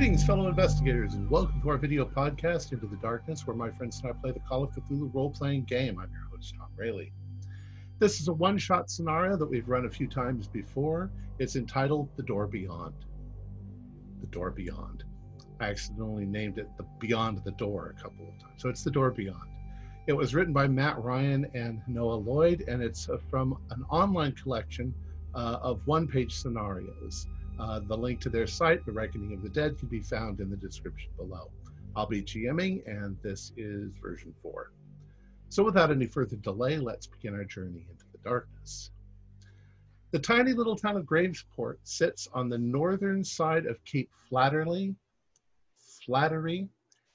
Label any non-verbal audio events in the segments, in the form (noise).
Greetings, fellow investigators, and welcome to our video podcast, Into the Darkness, where my friends and I play the Call of Cthulhu role playing game. I'm your host, Tom Rayleigh. This is a one shot scenario that we've run a few times before. It's entitled The Door Beyond. The Door Beyond. I accidentally named it The Beyond the Door a couple of times. So it's The Door Beyond. It was written by Matt Ryan and Noah Lloyd, and it's from an online collection uh, of one page scenarios. Uh, the link to their site, The Reckoning of the Dead, can be found in the description below. I'll be GMing, and this is version 4. So, without any further delay, let's begin our journey into the darkness. The tiny little town of Gravesport sits on the northern side of Cape Flattery, Flattery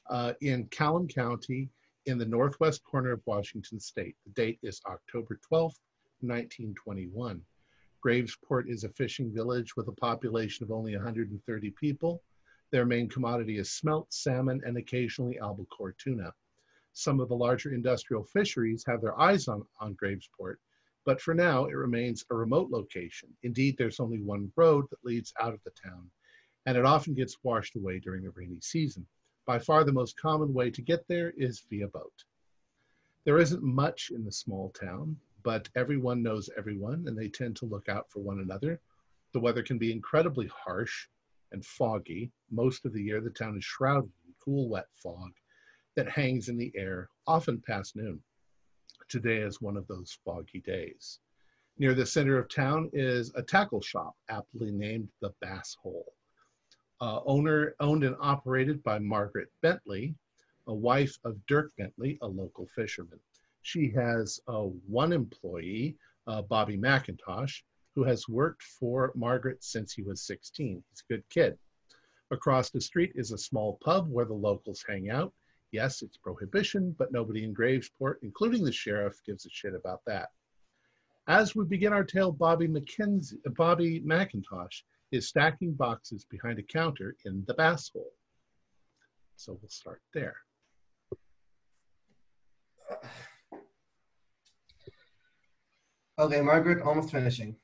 uh, in Clallam County in the northwest corner of Washington State. The date is October 12th, 1921. Gravesport is a fishing village with a population of only 130 people. Their main commodity is smelt, salmon, and occasionally albacore tuna. Some of the larger industrial fisheries have their eyes on, on Gravesport, but for now it remains a remote location. Indeed, there's only one road that leads out of the town, and it often gets washed away during the rainy season. By far the most common way to get there is via boat. There isn't much in the small town but everyone knows everyone and they tend to look out for one another. The weather can be incredibly harsh and foggy. Most of the year, the town is shrouded in cool, wet fog that hangs in the air, often past noon. Today is one of those foggy days. Near the center of town is a tackle shop, aptly named the Bass Hole. Uh, owner owned and operated by Margaret Bentley, a wife of Dirk Bentley, a local fisherman. She has uh, one employee, uh, Bobby McIntosh, who has worked for Margaret since he was 16. He's a good kid. Across the street is a small pub where the locals hang out. Yes, it's prohibition, but nobody in Gravesport, including the sheriff, gives a shit about that. As we begin our tale, Bobby McKenzie, Bobby McIntosh is stacking boxes behind a counter in the bass hole. So we'll start there. Okay, Margaret, almost finishing.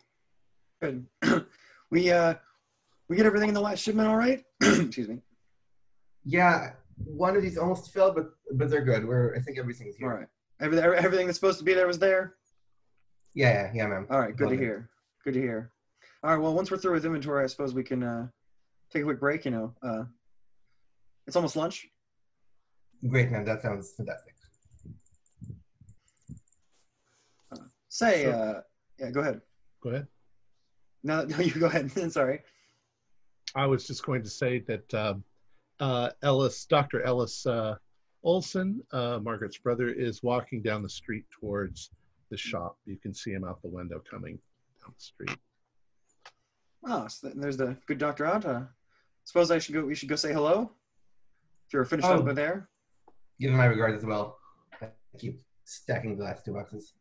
Good. (clears throat) we uh we get everything in the last shipment all right? (clears throat) Excuse me. Yeah, one of these almost filled, but but they're good. We're I think everything's All here. right. Everything everything that's supposed to be there was there? Yeah, yeah, yeah, ma'am. All right, good Love to it. hear. Good to hear. All right, well, once we're through with inventory, I suppose we can uh take a quick break, you know. Uh it's almost lunch. Great, ma'am. That sounds fantastic. Say So- uh yeah, go ahead. Go ahead. No, (laughs) no, you go ahead. (laughs) Sorry. I was just going to say that um, uh, Ellis, Dr. Ellis uh, Olson, uh, Margaret's brother, is walking down the street towards the shop. You can see him out the window coming down the street. Oh, so there's the good doctor out. Uh, suppose I should go we should go say hello? If you're finished Oh. over there. Give him my regards as well. I keep stacking the last two boxes.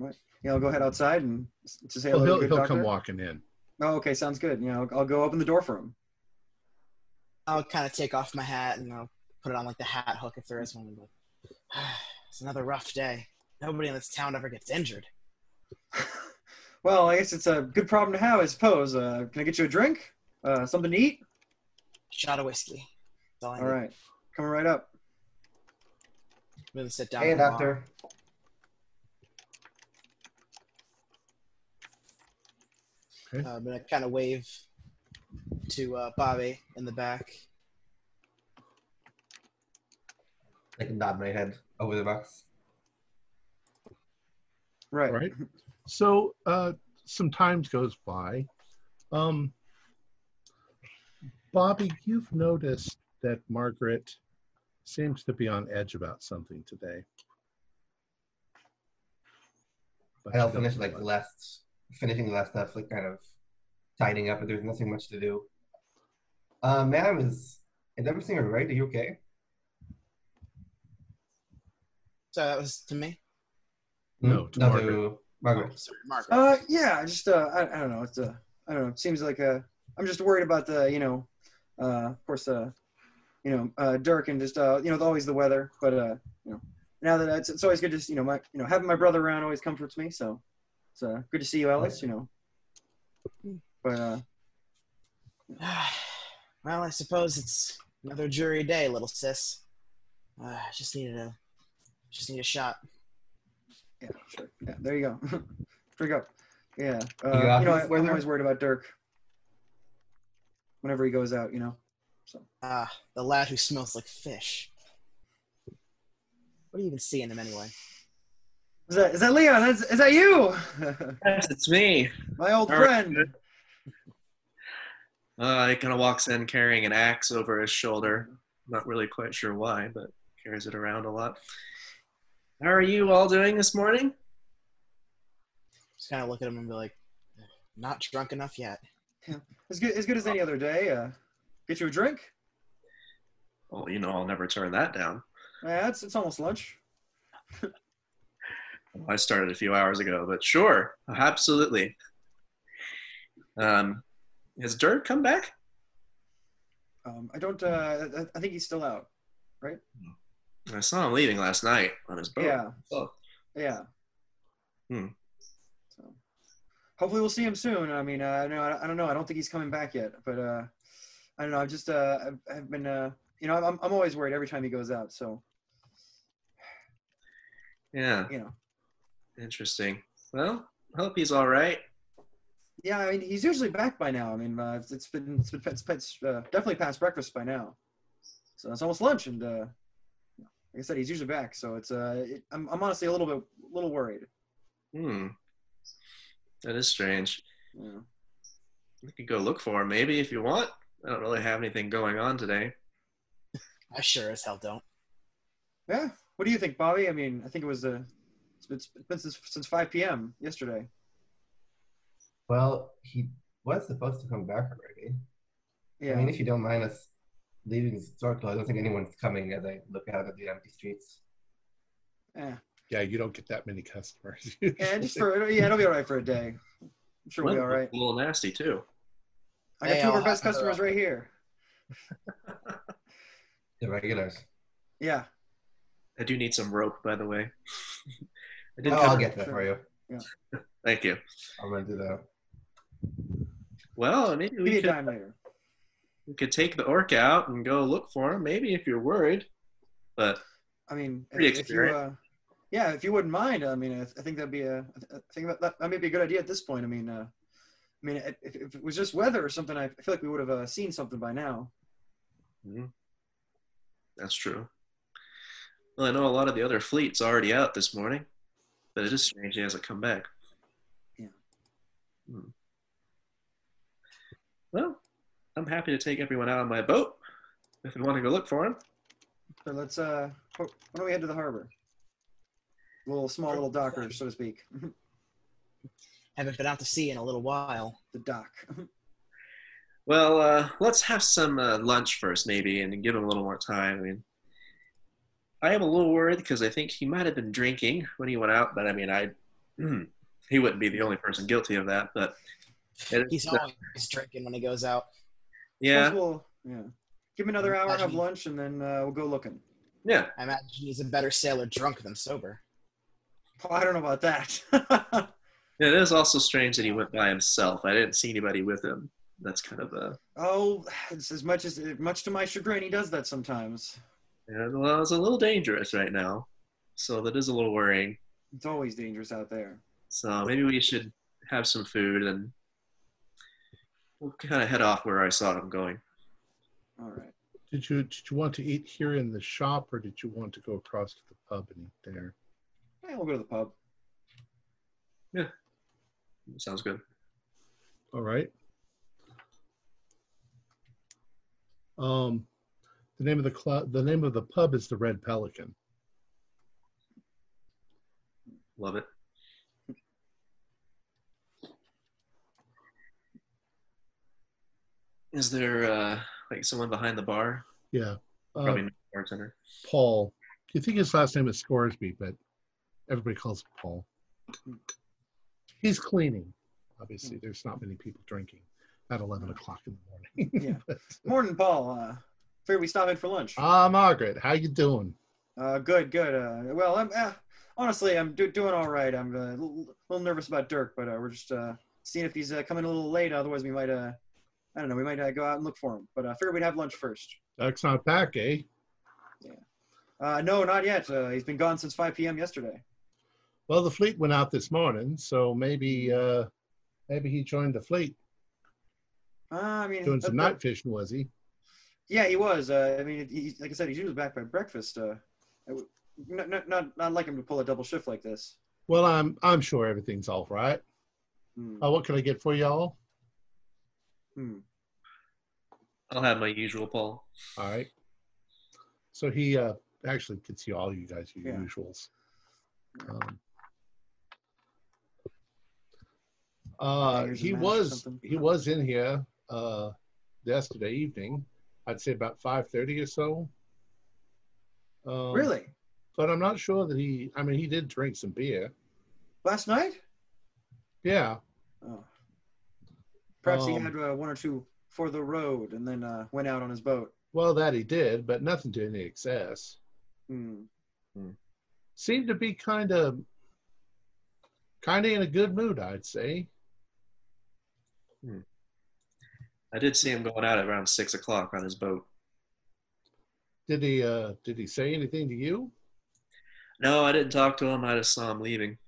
Yeah, I'll go head outside and s- to say Well, hello he'll to he'll come walking in. Oh, okay, sounds good. You know, I'll, I'll go open the door for him. I'll kind of take off my hat and I'll put it on like the hat hook if there is one. But (sighs) it's another rough day. Nobody in this town ever gets injured. (laughs) Well, I guess it's a good problem to have, I suppose. Uh, can I get you a drink? Uh, something to eat? Shot of whiskey. That's all I All need. right, coming right up. I'm gonna sit down. Hey, at the bar. Doctor. Uh, I'm gonna kind of wave to uh, Bobby in the back. I can nod my head over the box. Right. Right. (laughs) So uh, some time goes by. Um, Bobby, you've noticed that Margaret seems to be on edge about something today. But I'll you finish like what. the last, finishing the last stuff, like kind of tidying up, but there's nothing much to do. Uh, ma'am, is is everything all right? Are you okay? So that was to me. No, Hmm? to no, Margaret. to Margaret. Oh, sorry, Margaret. Uh, yeah, I just uh, I, I don't know. It's uh, I don't know. It seems like uh, I'm just worried about the, you know, uh, of course, uh, you know, uh, Dirk and just uh, you know, always the weather. But uh, you know, now that it's, it's always good to, you know, my, you know, having my brother around always comforts me. So it's uh, good to see you, Ellis. You know, but uh, (sighs) Well, I suppose it's another jury day, little sis. Uh, just needed a, just need a shot. Yeah, sure. Yeah, there you go. (laughs) Drink up. Yeah. Uh, You you know, this, I, I'm always worried about Dirk. Whenever he goes out, you know. So Ah, the lad who smells like fish. What do you even see in him anyway? Is that is that Leon? Is, is that you? Yes, it's me. My old All right. friend. Uh, he kind of walks in carrying an axe over his shoulder. Not really quite sure why, but carries it around a lot. How are you all doing this morning? Just kind of look at him and be like, not drunk enough yet. Yeah. As good as good as any other day. Uh, get you a drink. Well, you know, I'll never turn that down. Yeah, it's it's almost lunch. (laughs) I started a few hours ago, but sure, absolutely. Um, has Dirk come back? Um, I don't. Uh, I, think he's still out. Right? I saw him leaving last night on his boat. Yeah. So, Yeah. Hmm. So, hopefully we'll see him soon. I mean, uh, no, I, I don't know. I don't think he's coming back yet, but uh, I don't know. I've just uh, I've, I've been uh, you know, I'm I'm always worried every time he goes out. So yeah, you know, interesting. Well, hope he's all right. yeah. I mean, he's usually back by now. I mean, uh, it's, it's been it's been it's, it's uh, definitely past breakfast by now. So it's almost lunch, and uh, like I said, he's usually back. So it's uh, it, I'm I'm honestly a little bit a little worried. Hmm. That is strange. You know. We could go look for him, maybe, if you want. I don't really have anything going on today. I sure as hell don't. Yeah. What do you think, Bobby? I mean, I think it was uh, it's been, it's been since since 5 p.m. yesterday. Well, he was supposed to come back already. Yeah. I mean, if you don't mind us leaving the circle, I don't think anyone's coming as I look out at the empty streets. yeah. Yeah, you don't get that many customers. (laughs) Yeah, just for yeah, it'll be all right for a day. I'm sure we'll be all right. A little nasty too. I got Hey, two of our best customers right here. (laughs) The regulars. Yeah. I do need some rope, by the way. (laughs) I did Oh, cut- I'll get that for you. Yeah. Thank you. I'm gonna do that. Well, maybe we could, dime later. we could take the orc out and go look for him. Maybe if you're worried. But I mean, if, if you, uh, yeah, if you wouldn't mind, I mean, I, I think that'd be a, I think that, that, that may be a good idea at this point. I mean, uh, I mean, if, if it was just weather or something, I feel like we would have uh, seen something by now. mhm, that's true. Well, I know a lot of the other fleet's already out this morning, but it is strange he hasn't come back. Yeah. Hmm. Well, I'm happy to take everyone out on my boat if you want to go look for him. So let's, uh, wh- why don't we head to the harbor? Little small little docker, so to speak. (laughs) Haven't been out to sea in a little while. the dock. (laughs) Well, uh, let's have some uh, lunch first, maybe, and give him a little more time. I mean, I am a little worried because I think he might have been drinking when he went out, but I mean, I he wouldn't be the only person guilty of that. But it- He's always drinking when he goes out. yeah, We'll, yeah. Give him another hour, have lunch, and then uh, we'll go looking. yeah. I imagine he's a better sailor drunk than sober. Oh, I don't know about that. yeah, (laughs) It is also strange that he went by himself. I didn't see anybody with him. That's kind of a oh, it's as much as much to my chagrin, he does that sometimes. Yeah, well, it's a little dangerous right now, so that is a little worrying. It's always dangerous out there. So maybe we should have some food and we'll kind of head off where I saw him going. All right. did you did you want to eat here in the shop, or did you want to go across to the pub and eat there? Yeah, we'll go to the pub. Yeah, sounds good. All right. Um, the name of the club, the name of the pub is the Red Pelican. Love it. Is there uh, like someone behind the bar? Yeah. Uh, Probably not the bartender. Paul. You think his last name is Scoresby, but everybody calls him Paul. He's cleaning. Obviously, there's not many people drinking at 11 o'clock in the morning. Yeah. (laughs) Morning, Paul. Uh, figured we stop in for lunch. Ah, Margaret, how you doing? Uh, good, good. Uh, well, I'm uh, honestly, I'm do- doing all right. I'm uh, a little, little nervous about Dirk, but uh, we're just uh, seeing if he's uh, coming a little late. Otherwise, we might uh, I don't know. We might uh, go out and look for him, but I uh, figured we'd have lunch first. Duck's not back, eh? Uh, no, not yet. Uh, he's been gone since 5 p.m. yesterday. Well, the fleet went out this morning, so maybe uh, maybe he joined the fleet Uh, I mean, doing some uh, night fishing, was he? Yeah, he was. Uh, I mean, he, like I said, he's usually back by breakfast. Uh, I not, not, not, not like him to pull a double shift like this. Well, I'm I'm sure everything's all right. Hmm. Uh, what can I get for y'all? Hmm. I'll have my usual Paul. All right. So he uh, actually gets you all you guys your Yeah. usuals. Um, uh, he was he was in here uh, yesterday evening. I'd say about five thirty or so. Um, Really? But I'm not sure that he. I mean, he did drink some beer. Last night? Yeah. Oh. Perhaps he Um, had uh, one or two for the road and then uh, went out on his boat. Well, that he did, but nothing to any excess. Hmm. Seemed to be kind of, kind of in a good mood, I'd say. I did see him going out at around six o'clock on his boat. Did he? Uh, did he say anything to you? No, I didn't talk to him. I just saw him leaving.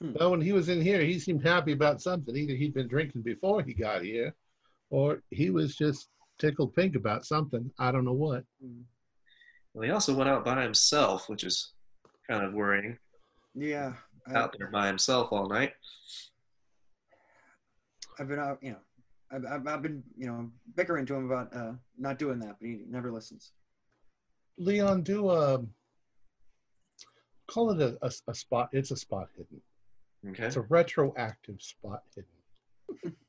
Well, when he was in here, he seemed happy about something. Either he'd been drinking before he got here, or he was just tickled pink about something. I don't know what. Hmm. Well, he also went out by himself, which is kind of worrying. Yeah. I, Out there by himself all night. I've been out, you know, I've, I've, I've been, you know, bickering to him about uh, not doing that, but he never listens. Leon, do a call it a, a, a spot. It's a spot hidden. Okay. It's a retroactive spot hidden. (laughs)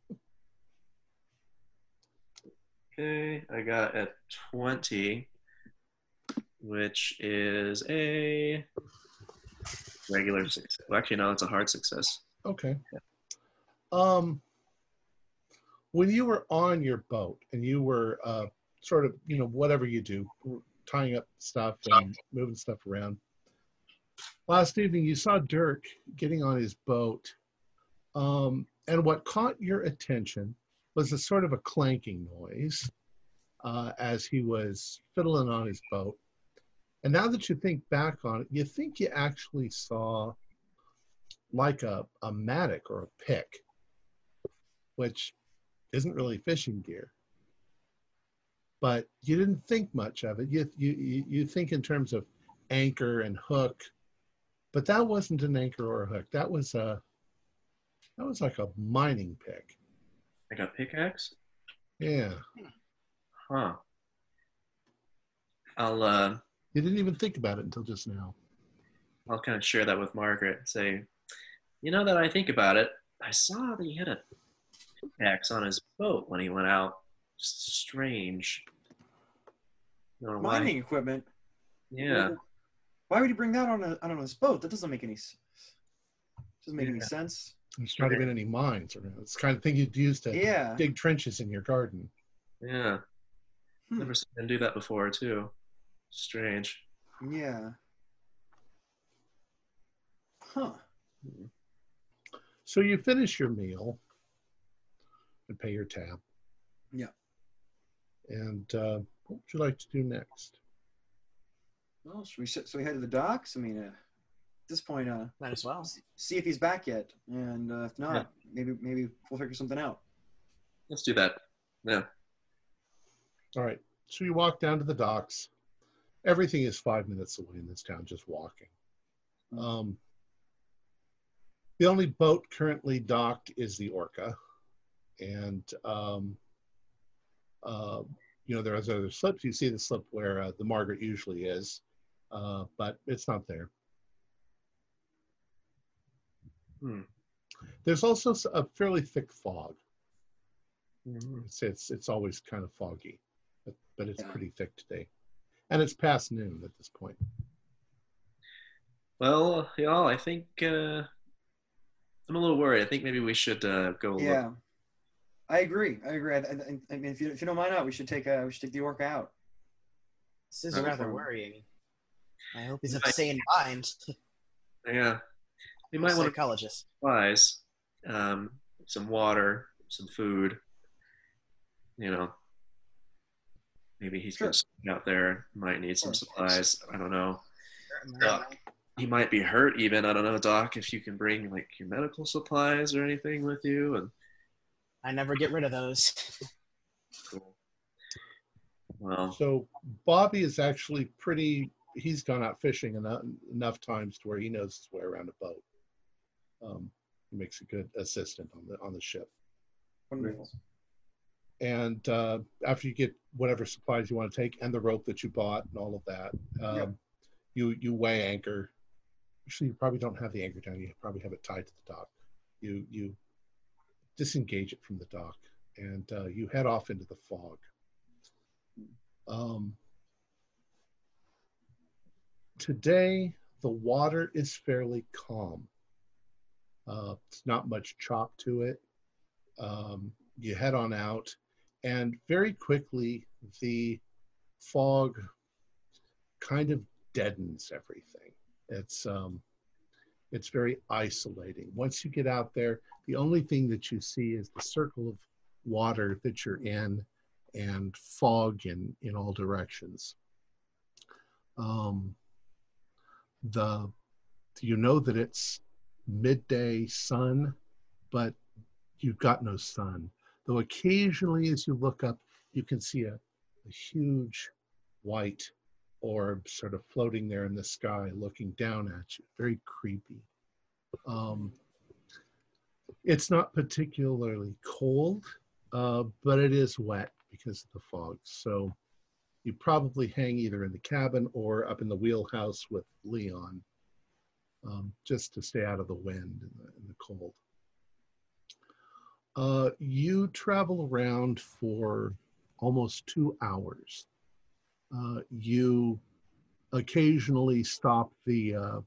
Okay, I got a 20, which is a regular success. Well, actually, no, it's a hard success. Okay. Um, when you were on your boat and you were uh, sort of, you know, whatever you do, tying up stuff and moving stuff around. Last evening, you saw Dirk getting on his boat, um, and what caught your attention was a sort of a clanking noise uh, as he was fiddling on his boat. And now that you think back on it, you think you actually saw like a, a mattock or a pick, which isn't really fishing gear. But you didn't think much of it. You, you, you think in terms of anchor and hook, but that wasn't an anchor or a hook. That was a that was like a mining pick. I got pickaxe. Yeah, Huh. I'll uh, you didn't even think about it until just now. I'll kind of share that with Margaret. and Say, you know that I think about it. I saw that you had a pickaxe on his boat when he went out. Just strange. You know why? Mining equipment. Yeah. Why would he bring that on a on his boat? That doesn't make any s- doesn't make any Yeah. sense. There's not even any mines around. It's the kind of thing you'd use to Yeah. dig trenches in your garden. Yeah. Hmm. Never seen him do that before too. Strange. Yeah. Huh. So you finish your meal and pay your tab. Yeah. And uh, what would you like to do next? Well, should we s- so we head to the docks? I mean, uh, at this point, uh, Might as well. see if he's back yet, and uh, if not, maybe maybe we'll figure something out. Let's do that. Yeah. All right. So you walk down to the docks. Everything is five minutes away in this town, just walking. Um, the only boat currently docked is the Orca. And, um, uh, you know, there's other slips. You see the slip where uh, the Margaret usually is, uh, but it's not there. Hmm. There's also a fairly thick fog. Mhm. It's it's, it's always kind of foggy, but, but it's Yeah. pretty thick today, and it's past noon at this point. Well, y'all, I think uh, I'm a little worried. I think maybe we should uh, go look. Yeah, I agree. I agree. I, I, I mean, if you if you don't mind out, we should take uh, we should take the orca out. This is Okay. rather worrying. I hope he's of Right. sane mind. (laughs) Yeah. We might want to psychologist. supplies, um, some water, some food. you know, maybe he's Sure. just out there, might need some supplies. I don't know. Certainly. Doc, he might be hurt even. I don't know, Doc, if you can bring like your medical supplies or anything with you. And I never get rid of those. cool. Well, So Bobby is actually pretty. He's gone out fishing enough, enough times to where he knows his way around a boat. Um, he makes a good assistant on the on the ship. Wonderful. And uh, after you get whatever supplies you want to take and the rope that you bought and all of that, um, Yep. you you weigh anchor. Actually, you probably don't have the anchor down. You probably have it tied to the dock. You you disengage it from the dock and uh, you head off into the fog. Um, today, the water is fairly calm. Uh, it's not much chop to it. Um, you head on out, and very quickly, the fog kind of deadens everything. It's um, it's very isolating. Once you get out there, the only thing that you see is the circle of water that you're in and fog in in all directions. Um, the you know that it's midday sun, but you've got no sun. Though occasionally, as you look up, you can see a, a huge white orb sort of floating there in the sky, looking down at you. Very creepy. Um, it's not particularly cold, uh, but it is wet because of the fog. So you probably hang either in the cabin or up in the wheelhouse with Leon, um, just to stay out of the wind and the, and the cold. Uh, you travel around for almost two hours. Uh, you occasionally stop the uh,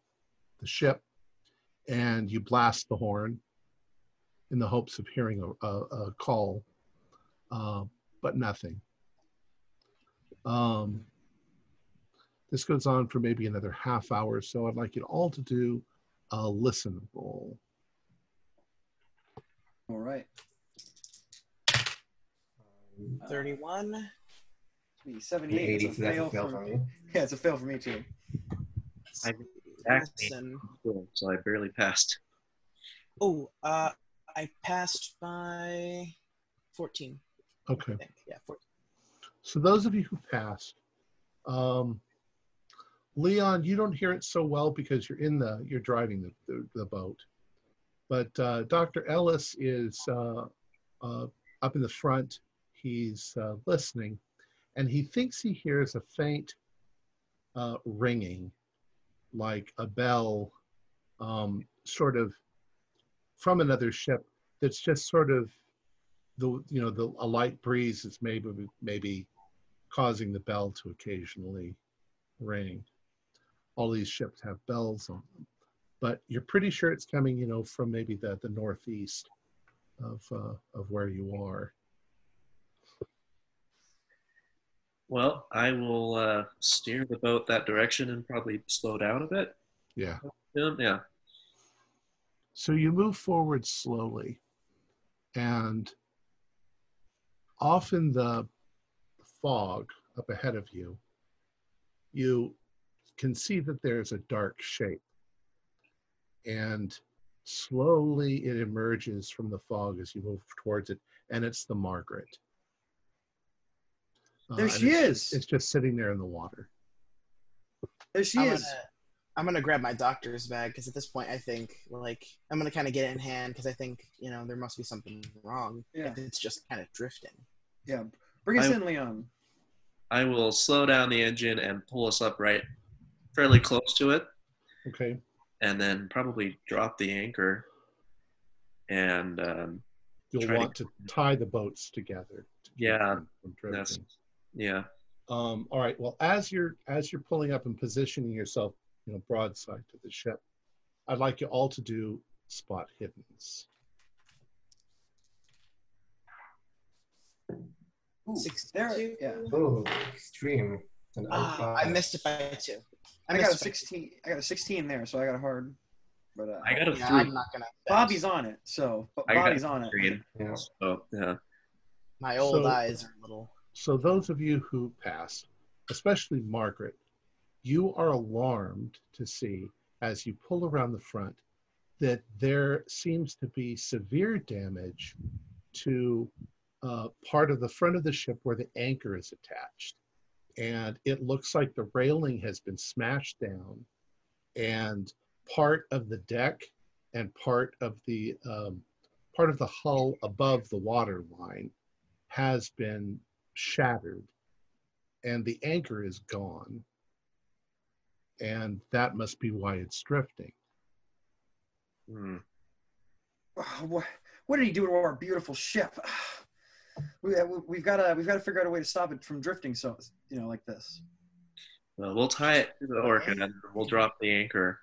the ship and you blast the horn in the hopes of hearing a, a, a call, uh, but nothing. Um, this goes on for maybe another half hour, so I'd like you all to do a listen roll. All right. Um, 31. Sweet, 78. 80, It's a that's fail a fail for for me. me. (laughs) Yeah, it's a fail for me too. I Listen. So I barely passed. Oh, uh, I passed by 14. Okay. Yeah, 14. So those of you who passed, um, Leon, you don't hear it so well because you're in the you're driving the the, the boat, but uh, Dr. Ellis is uh, uh, up in the front. He's uh, listening, and he thinks he hears a faint uh, ringing, like a bell, um, sort of from another ship. That's just sort of the you know the a light breeze is maybe maybe causing the bell to occasionally ring. All these ships have bells on them, but you're pretty sure it's coming, you know, from maybe the the northeast of uh, of where you are. Well, I will uh, steer the boat that direction and probably slow down a bit. Yeah. Yeah, yeah. So you move forward slowly, and often the fog up ahead of you, you can see that there's a dark shape. And slowly it emerges from the fog as you move towards it, and it's the Margaret. Uh, There and she it's- is. It's just sitting there in the water. There she I'm is. Gonna, I'm gonna grab my doctor's bag because at this point I think like I'm gonna kind of get it in hand because I think you know there must be something wrong. Yeah. If it's just kind of drifting. Yeah. Bring us I- in, Leon. I will slow down the engine and pull us up right fairly close to it, Okay. and then probably drop the anchor. And um, You'll Try to- want to tie the boats together. to Yeah, that's yeah. Um, all right. Well, as you're as you're pulling up and positioning yourself, you know, broadside to the ship, I'd like you all to do spot hiddens. Ooh, Six- there. Yeah. Oh, extreme. An Ah, I missed it by two. I got a missed it by two. 16. I got a 16 there, so I got a hard. But uh, I got a Yeah, three. I'm not gonna. Bobby's on it, so I Bobby's on it. Yeah. So yeah. My old So- eyes are a little. So those of you who passed, especially Margaret, you are alarmed to see as you pull around the front that there seems to be severe damage to uh, part of the front of the ship where the anchor is attached. And it looks like the railing has been smashed down. And part of the deck and part of the um, part of the hull above the water line has been shattered. And the anchor is gone and that must be why it's drifting Hmm. Oh, what, what did he do to our beautiful ship? (sighs) We, we've got to we've got to figure out a way to stop it from drifting. So you know, like this. Well, we'll tie it to the orca and we'll drop the anchor.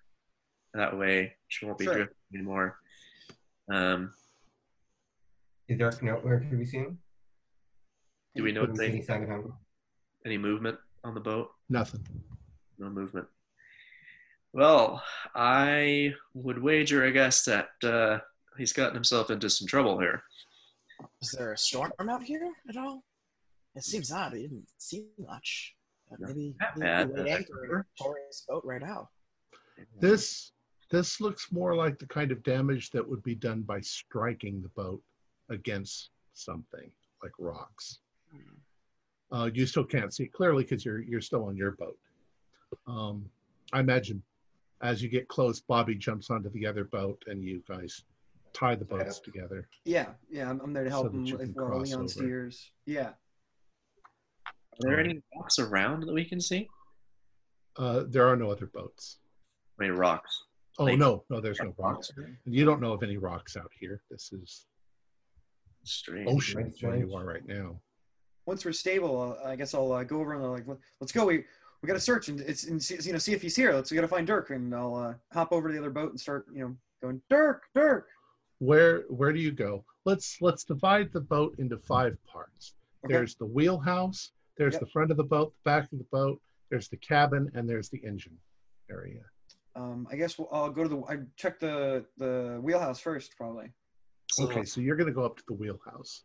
That way, she won't be Sure. drifting anymore. Um, Is there nowhere to be seen? do we know Couldn't see any anything, sign of him. any movement on the boat? nothing No movement. Well, I would wager, I guess, that uh, he's gotten himself into some trouble here. Is there a storm out here at all? It seems odd. We didn't see much. But maybe that maybe bad, the anchor and tore his boat right out. this this looks more like the kind of damage that would be done by striking the boat against something like rocks uh, you still can't see it clearly because you're you're still on your boat um, i imagine as you get close bobby jumps onto the other boat and you guys tie the boats together Yeah, yeah, I'm, I'm there to help So him you if while cross Leon over. steers. Yeah. Are there any rocks around that we can see? uh, there are no other boats I mean, rocks. oh Like- no no there's no rocks and you don't know of any rocks out here this is Strange. ocean where you are right now Once we're stable, uh, I guess I'll uh, go over and uh, like let's go. We we got to search and it's and see, you know see if he's here. Let's we got to find Dirk and I'll uh, hop over to the other boat and start you know going Dirk Dirk. where where do you go let's let's divide the boat into five parts Okay. there's the wheelhouse there's Yep. the front of the boat the back of the boat there's the cabin and there's the engine area Um, I guess we'll, I'll go to the I check the the wheelhouse first probably. So okay so you're going to go up to the wheelhouse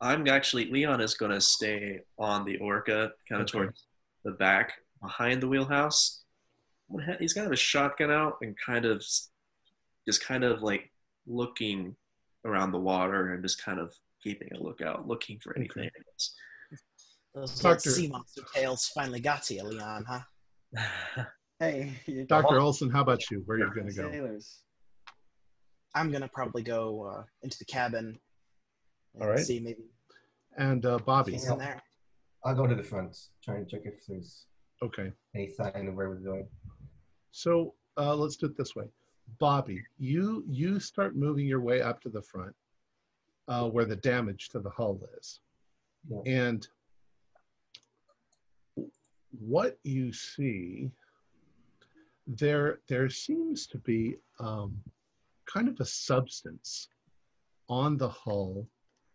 I'm actually, Leon is going to stay on the orca, kind of Okay. towards the back behind the wheelhouse. He's got a shotgun out and kind of just kind of like looking around the water and just kind of keeping a lookout, looking for anything. I guess. Those Doctor- sea monster tales finally got to you, Leon, huh? (laughs) Hey, you dr olson how about you where are you going to go sailors. I'm gonna probably go uh, into the cabin. All right. See maybe and uh, bobby he's in there. I'll go to the front, try and check if there's okay any sign of where we're going. so uh, let's do it this way bobby you you start moving your way up to the front uh, where the damage to the hull is Yeah. and what you see there there seems to be um, kind of a substance on the hull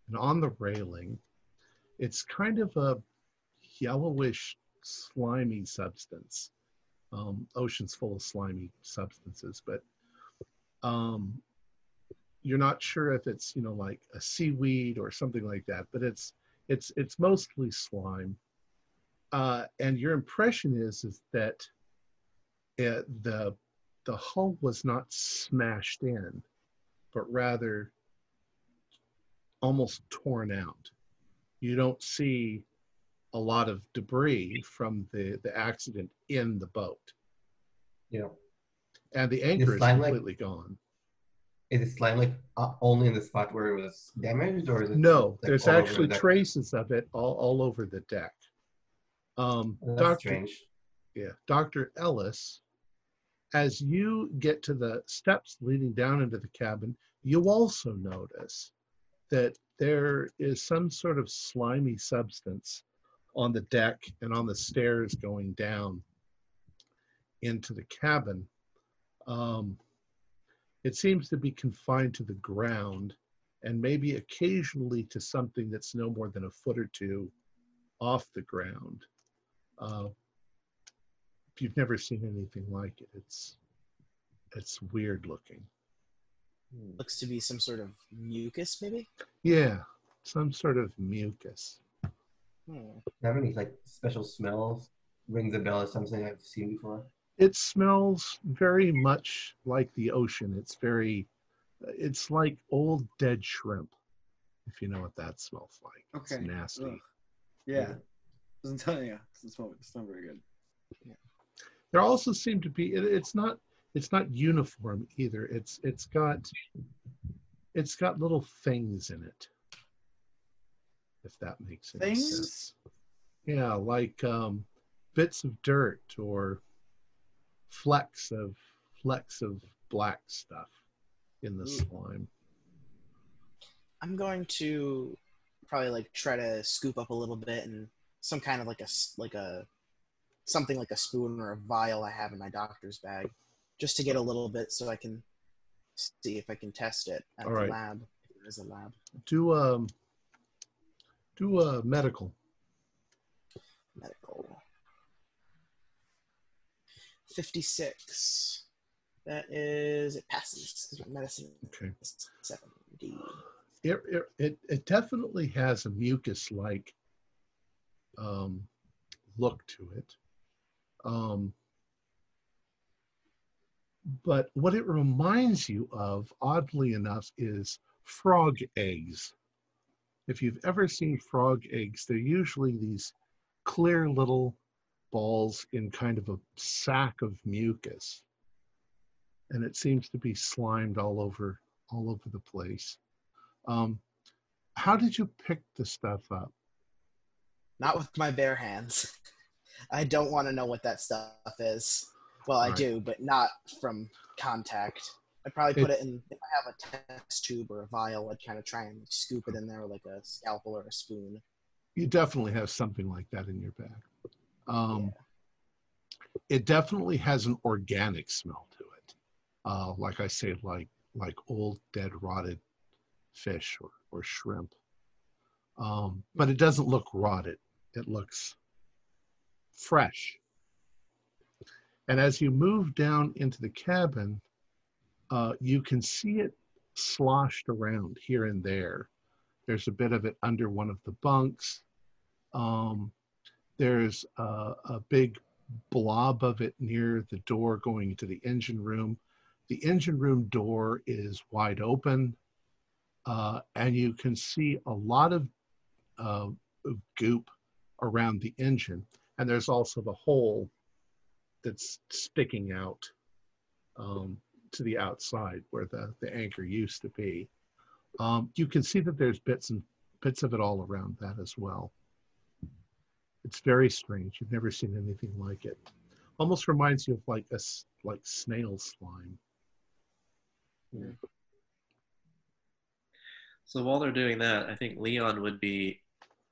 and on the railing it's kind of a yellowish slimy substance. Um, ocean's full of slimy substances but um, you're not sure if it's you know like a seaweed or something like that but it's it's it's mostly slime. Uh, and your impression is is that it, the the hull was not smashed in but rather almost torn out. You don't see a lot of debris from the the accident in the boat know, and the anchor is slime like- completely gone is it slime like uh, only in the spot where it was damaged, or is it? No, like, there's actually the traces of it all, all over the deck. Um, That's Dr. strange. Yeah, Dr. Ellis, as you get to the steps leading down into the cabin, you also notice that there is some sort of slimy substance on the deck and on the stairs going down into the cabin. Um, it seems to be confined to the ground and maybe occasionally to something that's no more than a foot or two off the ground. Uh, if you've never seen anything like it, it's it's weird looking. Looks to be some sort of mucus, maybe. Yeah, some sort of mucus. Hmm. Have any like special smells? Rings a bell as something I've seen before. It smells very much like the ocean. It's very, it's like old dead shrimp, if you know what that smells like. Okay. It's nasty. Ugh. Yeah. Doesn't tell you. Doesn't. It's not very good. Yeah. There also seem to be. It, it's not. It's not uniform either. It's. It's got. It's got little things in it. If that makes any Things? sense. Yeah, like um, bits of dirt or flecks of flecks of black stuff in the Ooh. slime. I'm going to probably like try to scoop up a little bit and some kind of like a like a something like a spoon or a vial I have in my doctor's bag, just to get a little bit so I can see if I can test it at All the right. lab. There is a lab. Do um. Do a medical. Medical. Fifty-six. That is it passes. Medicine Okay. is seventy. it, it, it, it definitely has a mucus like um, look to it. Um, but what it reminds you of, oddly enough, is frog eggs. If you've ever seen frog eggs, they're usually these clear little balls in kind of a sack of mucus. And it seems to be slimed all over all over the place. Um, how did you pick the stuff up? Not with my bare hands. I don't want to know what that stuff is. Well, I Right. do, but not from contact. I'd probably put it in if I have a test tube or a vial. I'd kind of try and scoop it in there with like a scalpel or a spoon. You definitely have something like that in your bag. Um, It definitely has an organic smell to it. Uh, like I say, like like old dead rotted fish or, or shrimp. Um, but it doesn't look rotted. It looks fresh. And as you move down into the cabin, uh, you can see it sloshed around here and there. There's a bit of it under one of the bunks. Um, there's a, a big blob of it near the door going into the engine room. The engine room door is wide open, uh, and you can see a lot of, uh, goop around the engine. And there's also the hole that's sticking out um, to the outside where the, the anchor used to be. Um, you can see that there's bits and bits of it all around that as well. It's very strange. You've never seen anything like it. Almost reminds you of like a like snail slime. So while they're doing that, I think Leon would be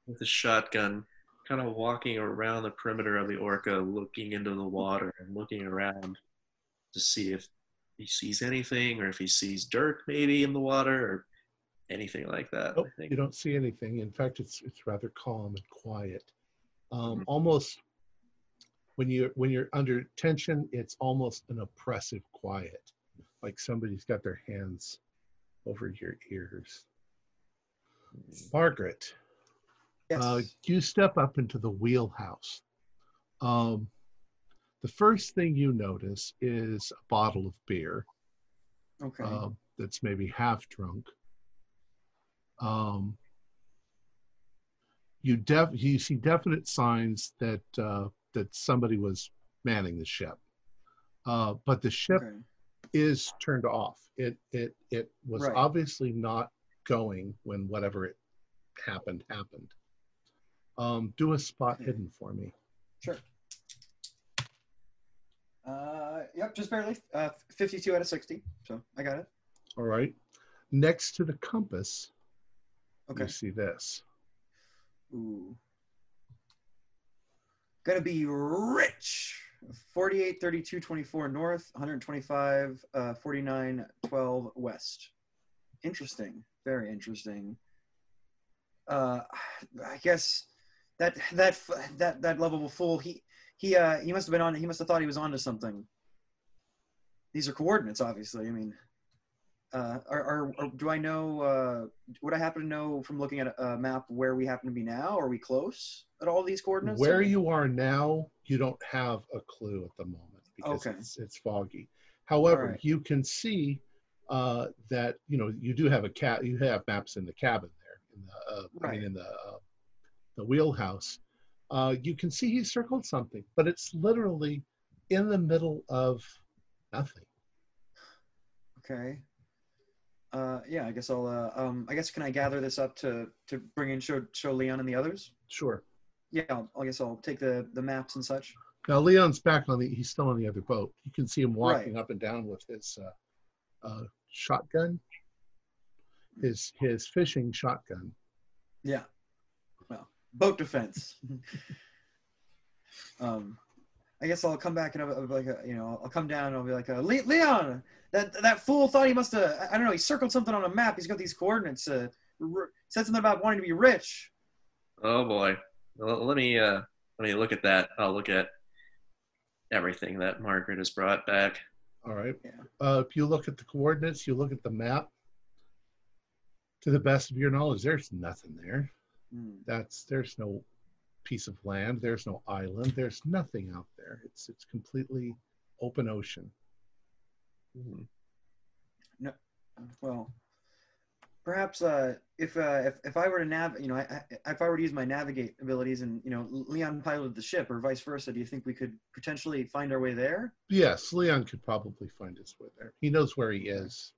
with a shotgun, kind of walking around the perimeter of the orca, looking into the water and looking around to see if he sees anything or if he sees Dirk maybe in the water or anything like that. Nope, I think. you don't see anything. In fact, it's it's rather calm and quiet. Um, Mhm. Almost when you when you're under tension, it's almost an oppressive quiet, like somebody's got their hands over your ears. Margaret, Yes. uh, you step up into the wheelhouse. Um, the first thing you notice is a bottle of beer okay. um, that's maybe half drunk. Um, you def you see definite signs that uh, that somebody was manning the ship, uh, but the ship okay. is turned off. It it it was Right. obviously not going when whatever it happened happened. Um, do a spot Okay. hidden for me. Sure. Uh, yep, just barely. Uh, 52 out of 60. So I got it. All right. Next to the compass, Okay. you see this. Ooh. Gonna be rich. 48, 32, 24 north, 125, uh, 49, 12 west. Interesting. Very interesting. Uh, I guess that that that that lovable fool. He he uh he must have been on. He must have thought he was onto something. These are coordinates, obviously. I mean, uh, are, are, are do I know? Uh, would I happen to know from looking at a, a map where we happen to be now? Are we close at all these coordinates? Where or- you are now, you don't have a clue at the moment because Okay. it's, it's foggy. However, Alright. you can see uh, that you know you do have a cat. You have maps in the cabin there, in the uh, I mean Right. in the uh, the wheelhouse. Uh, you can see he circled something, but it's literally in the middle of nothing. Okay. Uh, yeah, I guess I'll. Uh, um, I guess can I gather this up to to bring in show show Leon and the others? Sure. Yeah, I'll, I guess I'll take the the maps and such. Now Leon's back on the. He's still on the other boat. You can see him walking Right. up and down with his uh, uh, shotgun. His his fishing shotgun. Yeah. Well, boat defense. (laughs) um, I guess I'll come back and I'll, I'll be like, uh, you know, I'll come down and I'll be like, uh, Le- Leon, that that fool thought he must have. I don't know. He circled something on a map. He's got these coordinates. Uh, r- said something about wanting to be rich. Oh boy. Well, let me uh, let me look at that. I'll look at everything that Margaret has brought back. All right. Yeah. Uh, if you look at the coordinates, you look at the map. To the best of your knowledge, there's nothing there. Hmm. That's there's no piece of land. There's no island. There's nothing out there. It's it's completely open ocean. Hmm. Well, perhaps uh, if, uh, if if I were to nav, you know, I, I, if I were to use my navigate abilities and you know Leon piloted the ship or vice versa, do you think we could potentially find our way there? Yes, Leon could probably find his way there. He knows where he is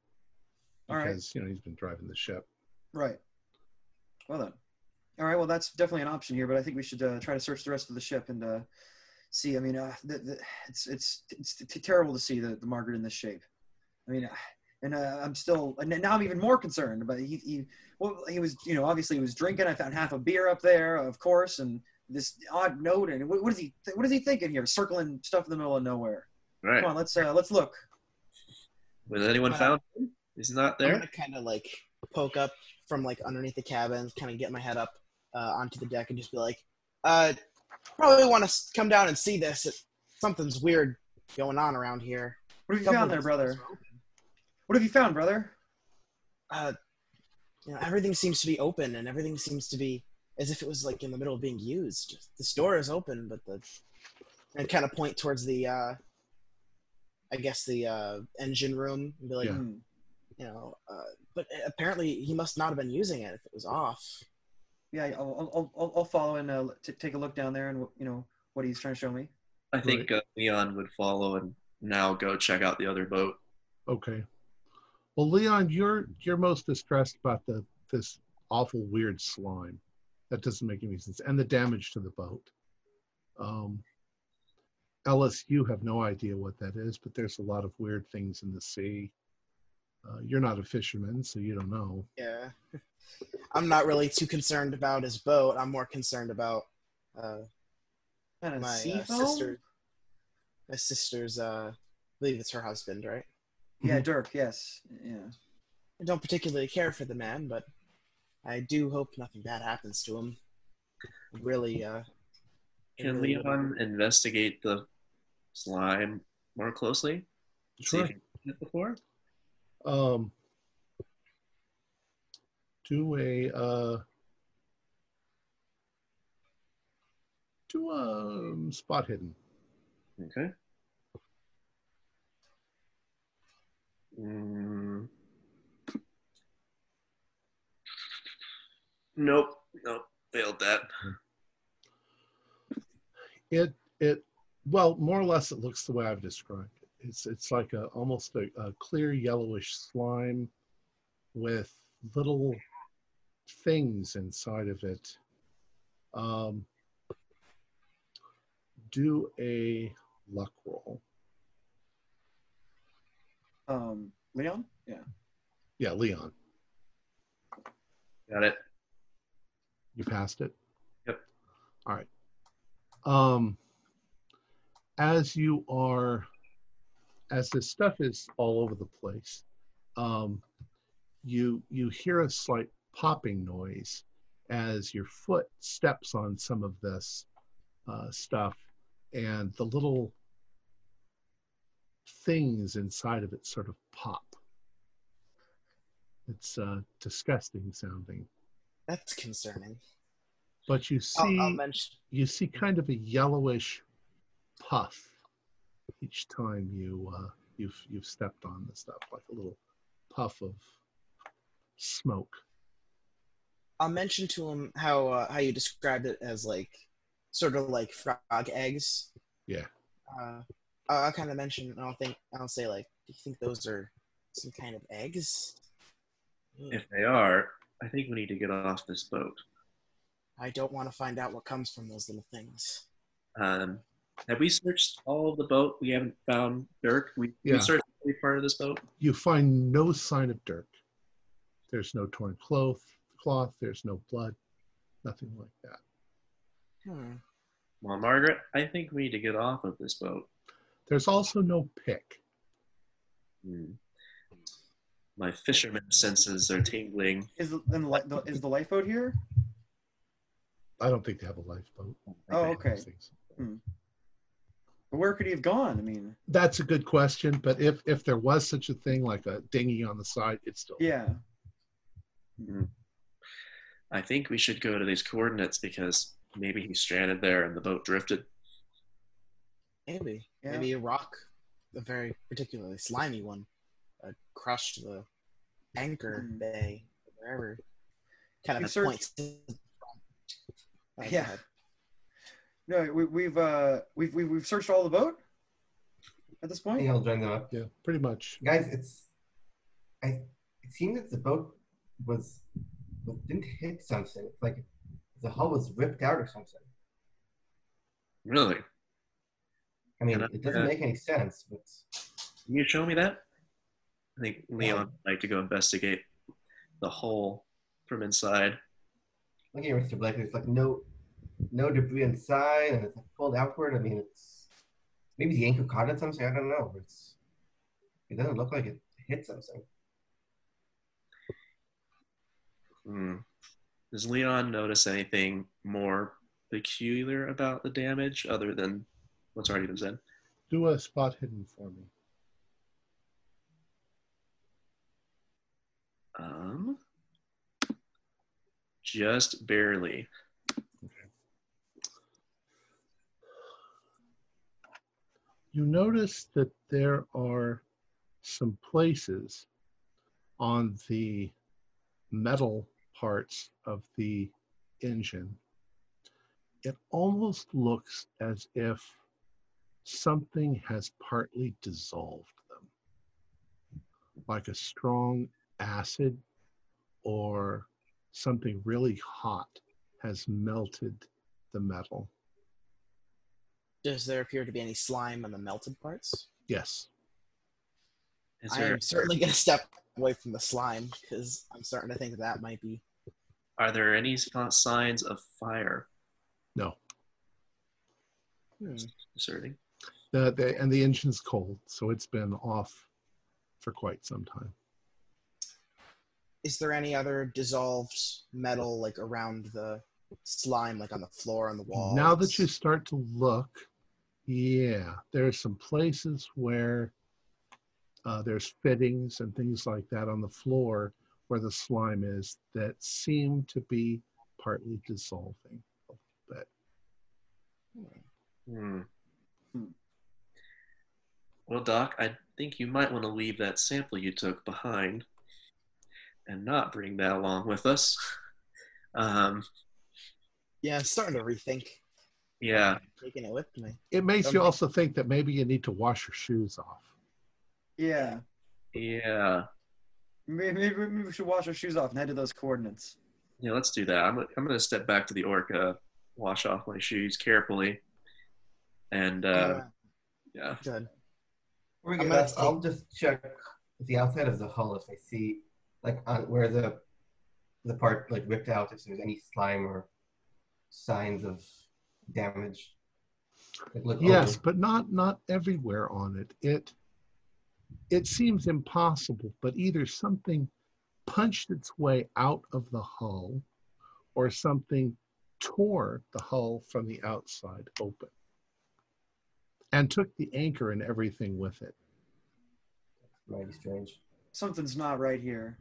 All right. because you know he's been driving the ship. Right. Well then. All right. Well, that's definitely an option here, but I think we should uh, try to search the rest of the ship and uh, see. I mean, uh, the, the, it's it's it's t- terrible to see the, the Margaret in this shape. I mean, uh, and uh, I'm still and now I'm even more concerned. But he he well he was you know obviously he was drinking. I found half a beer up there, of course, and this odd note. And what, what is he what is he thinking here? Circling stuff in the middle of nowhere. Right. Come on, let's uh, let's look. Was anyone Uh, found? him? He's not I'm there. gonna kind of like poke up from like underneath the cabin, kind of get my head up uh, onto the deck, and just be like, uh, "Probably want to come down and see this. It, something's weird going on around here." What have you found there, brother? things are open. What have you found, brother? Uh, you know, everything seems to be open, and everything seems to be as if it was like in the middle of being used. This door is open, but the and kind of point towards the, uh, I guess the uh, engine room, and be like, Yeah. You know, uh, but apparently he must not have been using it if it was off. Yeah, I'll, I'll, I'll, I'll follow and uh, t- take a look down there and you know what he's trying to show me. I think uh, Leon would follow and now go check out the other boat. Okay. Well, Leon, you're you're most distressed about the this awful weird slime. That doesn't make any sense, and the damage to the boat. Um, Ellis, you have no idea what that is, but there's a lot of weird things in the sea. Uh, you're not a fisherman, so you don't know. Yeah. I'm not really too concerned about his boat. I'm more concerned about uh, Kind of my sea uh, sister. My sister's, uh, I believe it's her husband, right? Yeah, Dirk. Yes. Yeah. I don't particularly care for the man, but I do hope nothing bad happens to him. Really, uh, Can really- Leon investigate the slime more closely? Sure. if he's seen it before. Um, do a uh, do a um, spot hidden. Okay. Mm. Nope. Nope. Failed that. It it well more or less it looks the way I've described. It's it's like a almost a, a clear yellowish slime with little things inside of it. Um, do a luck roll. Um, Leon. Yeah. Yeah, Leon, Got it. you passed it. Yep. All right. Um, as you are, as this stuff is all over the place, um, you you hear a slight popping noise as your foot steps on some of this uh, stuff, and the little things inside of it sort of pop. It's uh, disgusting sounding. That's concerning. But you I'll, see, I'll mention. you see kind of a yellowish puff each time you uh, you've you've stepped on the stuff, like a little puff of smoke. I'll mention to him how uh, how you described it as like sort of like frog eggs. Yeah. Uh, I'll, I'll kind of mention. I'll think. I'll say like, do you think those are some kind of eggs? If they are, I think we need to get off this boat. I don't want to find out what comes from those little things. Um, have we searched all of the boat? We haven't found Dirk. We, Yeah. we searched every part of this boat. You find no sign of Dirk. There's no torn cloth, cloth. There's no blood, nothing like that. Hmm. Well, Margaret, I think we need to get off of this boat. There's also no pick. Hmm. My fisherman senses are tingling. Is the, li- the, is the lifeboat here? I don't think they have a lifeboat. Oh, okay. These things. But where could he have gone? I mean, That's a good question, but if if there was such a thing like a dinghy on the side, it's still yeah. I think we should go to these coordinates because maybe he's stranded there and the boat drifted. Maybe. Yeah. Maybe a rock, a very particularly slimy one, uh, crushed the anchor Hmm. bay, wherever. Kind of searched- points. to. Uh, Yeah. Ahead. No, we, we've uh we've, we've we've searched all the boat at this I point. think I'll join them up. yeah, pretty much. Guys, it's I it seemed that the boat was, was didn't hit something. It's like the hull was ripped out or something. Really? I mean, Yeah, it doesn't yeah. make any sense, but Can you show me that? I think Leon would like to go investigate the hole from inside. looking at Mr. Blake, there's like no no debris inside and it's like pulled outward. I mean it's maybe the anchor caught it something, I don't know. It's it doesn't look like it hit something. Hmm. Does Leon notice anything more peculiar about the damage other than what's already been said? Do a spot hidden for me. Um, just barely. You notice that there are some places on the metal parts of the engine. It almost looks as if something has partly dissolved them, like a strong acid or something really hot has melted the metal. Does there appear to be any slime on the melted parts? Yes. Is I'm certainly going to step away from the slime because I'm starting to think that might be. are there any signs of fire No. Hmm. asserting? The, the, and the engine's cold, so it's been off for quite some time. Is there any other dissolved metal like around the slime, like on the floor, on the wall? Now that you start to look, yeah, there's some places where uh, there's fittings and things like that on the floor where the slime is that seem to be partly dissolving a little bit. Hmm. Hmm. Well, Doc, I think you might want to leave that sample you took behind and not bring that along with us. (laughs) Um, Yeah, I'm starting to rethink yeah, taking it with me. It makes you Okay. also think that maybe you need to wash your shoes off. Yeah. yeah, Maybe, maybe, maybe we should wash our shoes off and head to those coordinates. yeah. Let's do that. I'm, I'm going to step back to the orca, wash off my shoes carefully, and uh, yeah. good. We're I'm good. gonna I'll- I'll just check the outside of the hull if I see like on where the the part like ripped out if there's any slime or signs of damage. Yes, over. but not not everywhere on it. It it seems impossible, but either something punched its way out of the hull or something tore the hull from the outside open and took the anchor and everything with it. mighty strange. Something's not right here.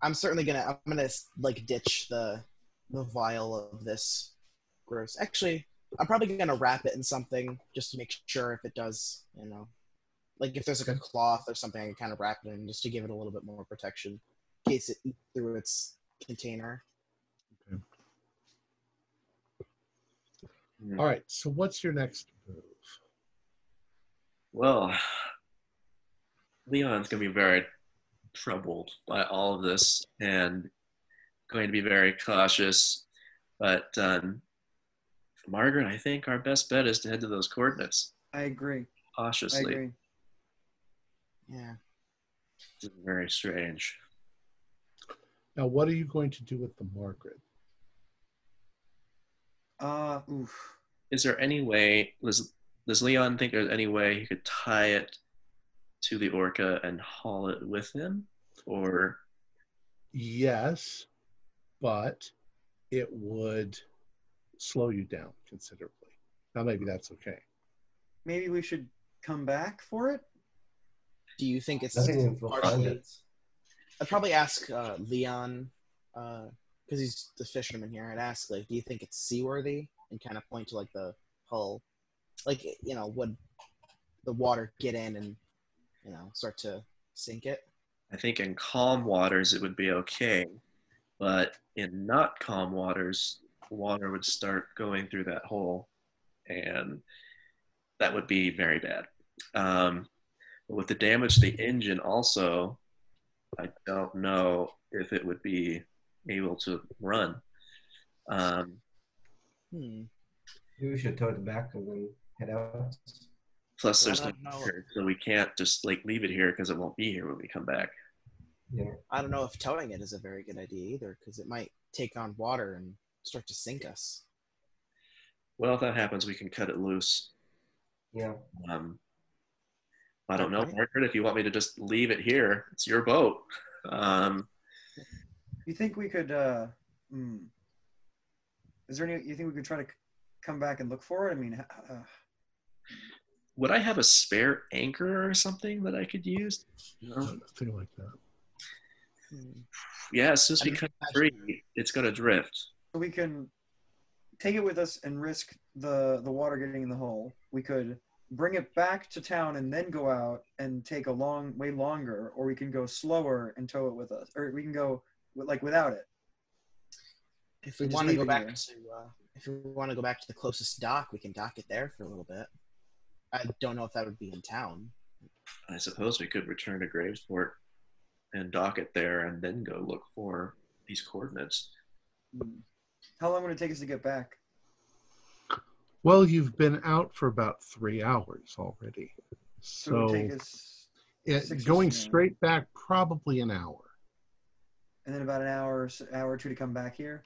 I'm certainly gonna I'm gonna like ditch the the vial of this gross. Actually, I'm probably gonna wrap it in something just to make sure if it does, you know, like if there's like a cloth or something, I can kind of wrap it in just to give it a little bit more protection in case it eats through its container. Hmm. All right. So what's your next move? Well, Leon's going to be very troubled by all of this and going to be very cautious. But um, Margaret, I think our best bet is to head to those coordinates I agree. I cautiously. agree. Yeah. This very strange. Now, what are you going to do with the Margaret? Uh, oof. Is there any way, does, does Leon think there's any way he could tie it to the orca and haul it with him? Or, Yes, but it would slow you down considerably. Now, maybe that's okay. Maybe we should come back for it. Do you think it's Nothing in full partially- abundance. I'd probably ask uh, Leon because he's the fisherman here. I'd ask like, do you think it's seaworthy? And kind of point to like the hull, like you know, would the water get in and you know start to sink it? I think in calm waters it would be okay, but in not calm waters, water would start going through that hole, and that would be very bad. Um, but with the damage to the engine, also, I don't know if it would be able to run. Um, Hmm. Maybe we should tow it back and then head out. plus, there's no don't know. here, so we can't just like leave it here because it won't be here when we come back. Yeah. I don't know if towing it is a very good idea either because it might take on water and start to sink us. Well, if that happens, we can cut it loose. Yeah. Um, I don't know, Okay. Margaret. If you want me to just leave it here, it's your boat. Um, You think we could? uh hmm. Is there any? You think we could try to c- come back and look for it? I mean, uh, would I have a spare anchor or something that I could use? No. Nothing like that. Yeah, as soon as we mean, cut imagine- free, it's gonna drift. so we can take it with us and risk the the water getting in the hole. We could bring it back to town and then go out and take a long way longer, or we can go slower and tow it with us, or we can go with, like without it. If we Just want to go back here. to, uh, if we want to go back to the closest dock, we can dock it there for a little bit. I don't know if that would be in town. I suppose we could return to Gravesport and dock it there, and then go look for these coordinates. Hmm. How long would it take us to get back? Well, you've been out for about three hours already. So, So, would take us, it, going straight back, probably an hour. and then about an hour, hour or two to come back here.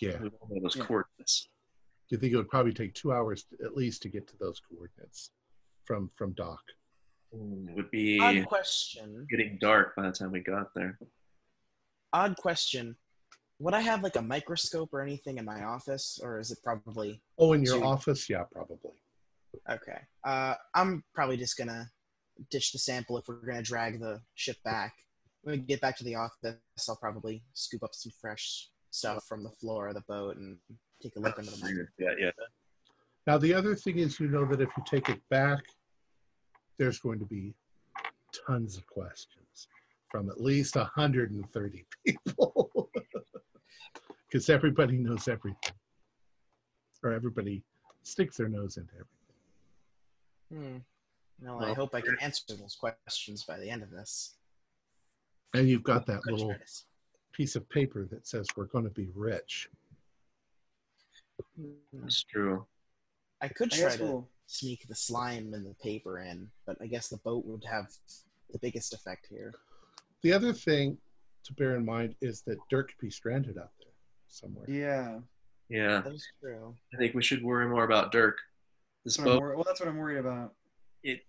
Yeah. We don't know those Yeah. coordinates. Do you think it would probably take two hours to, at least to get to those coordinates from from dock? It would be Odd question. getting dark by the time we got there. Odd question. Would I have like a microscope or anything in my office, or is it probably Oh, in your Two. office? Yeah, probably. okay? Uh, I'm probably just gonna ditch the sample if we're gonna drag the ship back. When we get back to the office, I'll probably scoop up some fresh stuff from the floor of the boat and take a look under the microscope. Yeah, yeah. Now, the other thing is, you know that if you take it back, there's going to be tons of questions from at least 130 (laughs) people. Because everybody knows everything. Or everybody sticks their nose into everything. Hmm. No, I hope I can answer those questions by the end of this. And you've got that little piece of paper that says we're going to be rich. That's true. I could I try guess to we'll. Sneak the slime and the paper in, but I guess the boat would have the biggest effect here. The other thing to bear in mind is that Dirk could be stranded out there somewhere. Yeah. Yeah, That is true. I think we should worry more about Dirk. This That's boat, wor- well, that's what I'm worried about. it,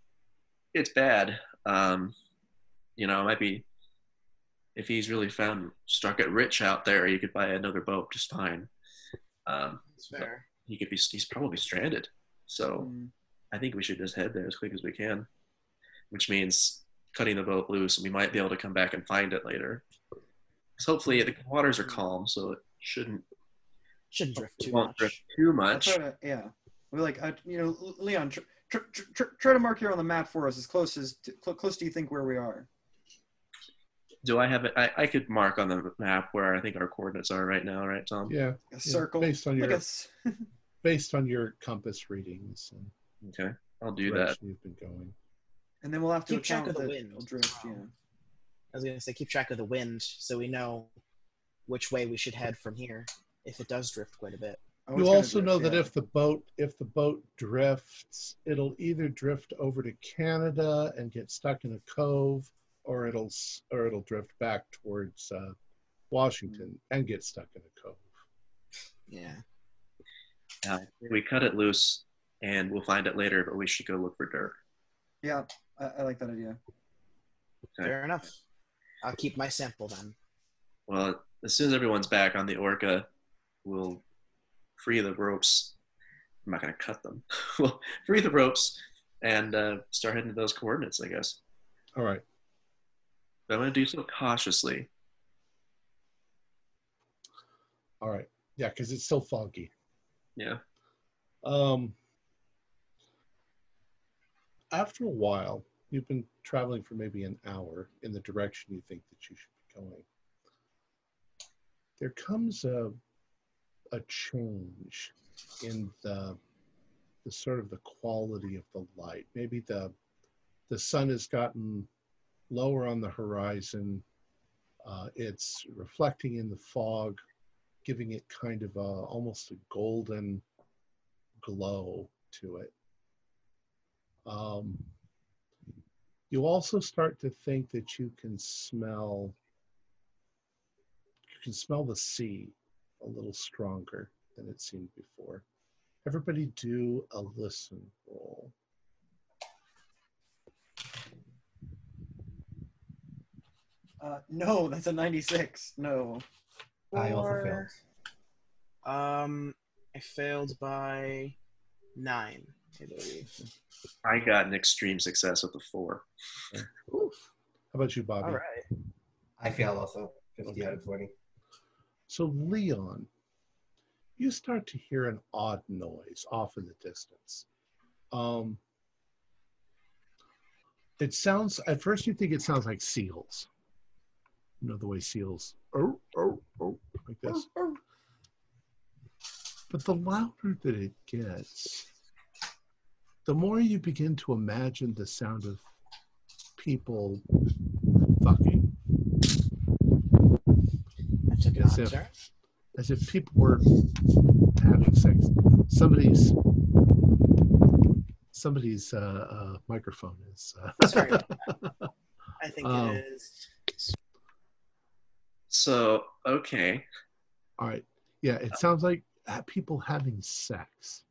it's bad. Um, you know, it might be if he's really found struck it rich out there, you could buy another boat just fine. Um, That's fair. he could be he's probably stranded. So Mm. I think we should just head there as quick as we can, which means cutting the boat loose, and we might be able to come back and find it later. 'cause hopefully the waters are calm, so it shouldn't Shouldn't drift too won't much. drift too much. to, yeah. We're like, uh, you know, Leon, tr- tr- tr- tr- try to mark here on the map for us as close as to, cl- close do you think where we are? Do I have it? I, I could mark on the map where I think our coordinates are right now, right, Tom? Yeah, A yeah, circle. based on your at s- (laughs) based on your compass readings and Okay, I'll do that. you've been going. and then we'll have to Keep track of the that wind it'll drift. Yeah. I was gonna say keep track of the wind so we know which way we should head from here if it does drift quite a bit. Oh, You also drift, know that yeah. if the boat if the boat drifts, it'll either drift over to Canada and get stuck in a cove, or it'll or it'll drift back towards uh, Washington and get stuck in a cove. Yeah. Uh, we cut it loose, and we'll find it later. But we should go look for Dirk. Yeah, I, I like that idea. Okay. Fair enough. I'll keep my sample then. Well, as soon as everyone's back on the Orca, we'll free the ropes. I'm not going to cut them. (laughs) we'll free the ropes and uh, start heading to those coordinates, I guess. All right. But I'm going to do so cautiously. All right. Yeah, because it's still foggy. Yeah. Um, after a while, you've been traveling for maybe an hour in the direction you think that you should be going. There comes a a change in the the sort of the quality of the light. Maybe the the sun has gotten lower on the horizon. Uh, it's reflecting in the fog, giving it kind of a, almost a golden glow to it. Um, you also start to think that you can smell you can smell the sea a little stronger than it seemed before. Everybody do a listen roll. Uh, no, that's a 96. No. I also failed. Um, I failed by nine, I believe. I got an extreme success with the four. How about you, Bobby? All right. I failed also. 50 Okay. out of 20. So, Leon, you start to hear an odd noise off in the distance. Um, it sounds, at first, you think it sounds like seals. You know, the way seals, oh, oh, oh, like this. But the louder that it gets, the more you begin to imagine the sound of people fucking. I took it Yes, on if- as if people were having sex. Somebody's somebody's uh, uh, microphone is. Uh, Sorry. (laughs) I think Um, it is. So, okay. all right. Yeah, it sounds like uh, people having sex.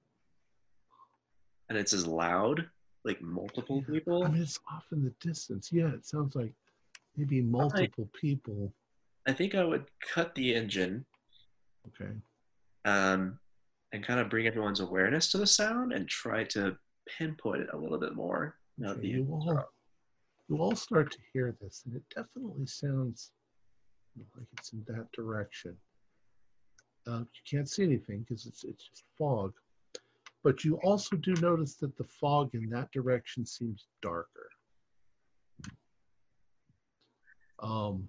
And it's as loud, like multiple people. I mean, it's off in the distance. Yeah, it sounds like maybe multiple people. I think I would cut the engine Okay. um, and kind of bring everyone's awareness to the sound and try to pinpoint it a little bit more. Now okay. You all you all start to hear this, and it definitely sounds like it's in that direction. Uh, you can't see anything because it's it's just fog, but you also do notice that the fog in that direction seems darker. Um,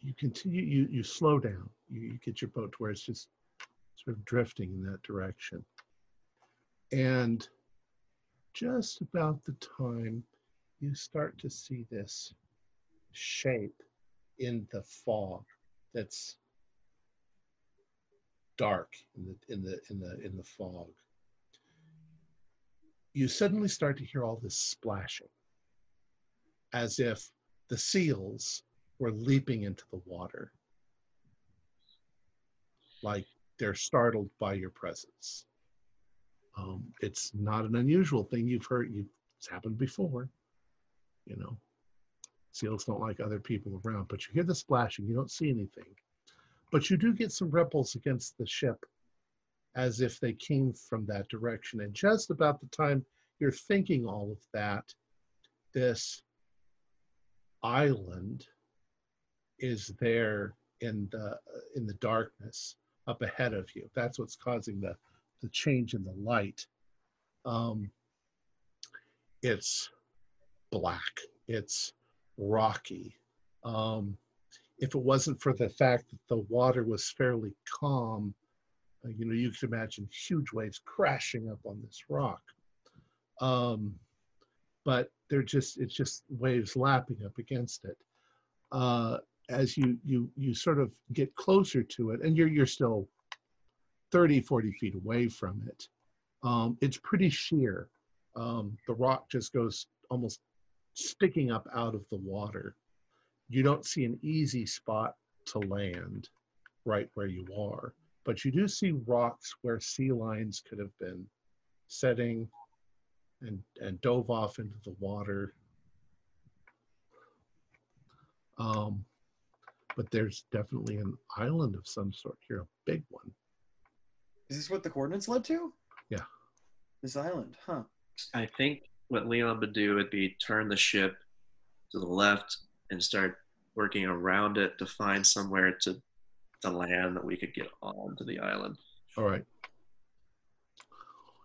you continue. You you slow down. You, you get your boat to where it's just sort of drifting in that direction, and just about the time you start to see this shape in the fog that's dark in the in the in the in the fog. You suddenly start to hear all this splashing as if the seals were leaping into the water like they're startled by your presence. Um, it's not an unusual thing. You've heard you've, it's happened before you know seals don't like other people around but you hear the splashing you don't see anything but you do get some ripples against the ship as if they came from that direction and just about the time you're thinking all of that this island is there in the in the darkness up ahead of you. That's what's causing the the change in the light. Um, it's black. It's rocky. Um, if it wasn't for the fact that the water was fairly calm, uh, you know, you could imagine huge waves crashing up on this rock. Um, but they're just, it's just waves lapping up against it. Uh, as you, you, you sort of get closer to it and you're, you're still 30, 40 feet away from it. Um, it's pretty sheer. Um, the rock just goes almost sticking up out of the water. You don't see an easy spot to land right where you are, but you do see rocks where sea lions could have been setting and, and dove off into the water. Um, but there's definitely an island of some sort here, a big one. Is this what the coordinates led to? Yeah. This island, huh? I think what Leon would do would be turn the ship to the left and start working around it to find somewhere to the land that we could get onto the island. All right.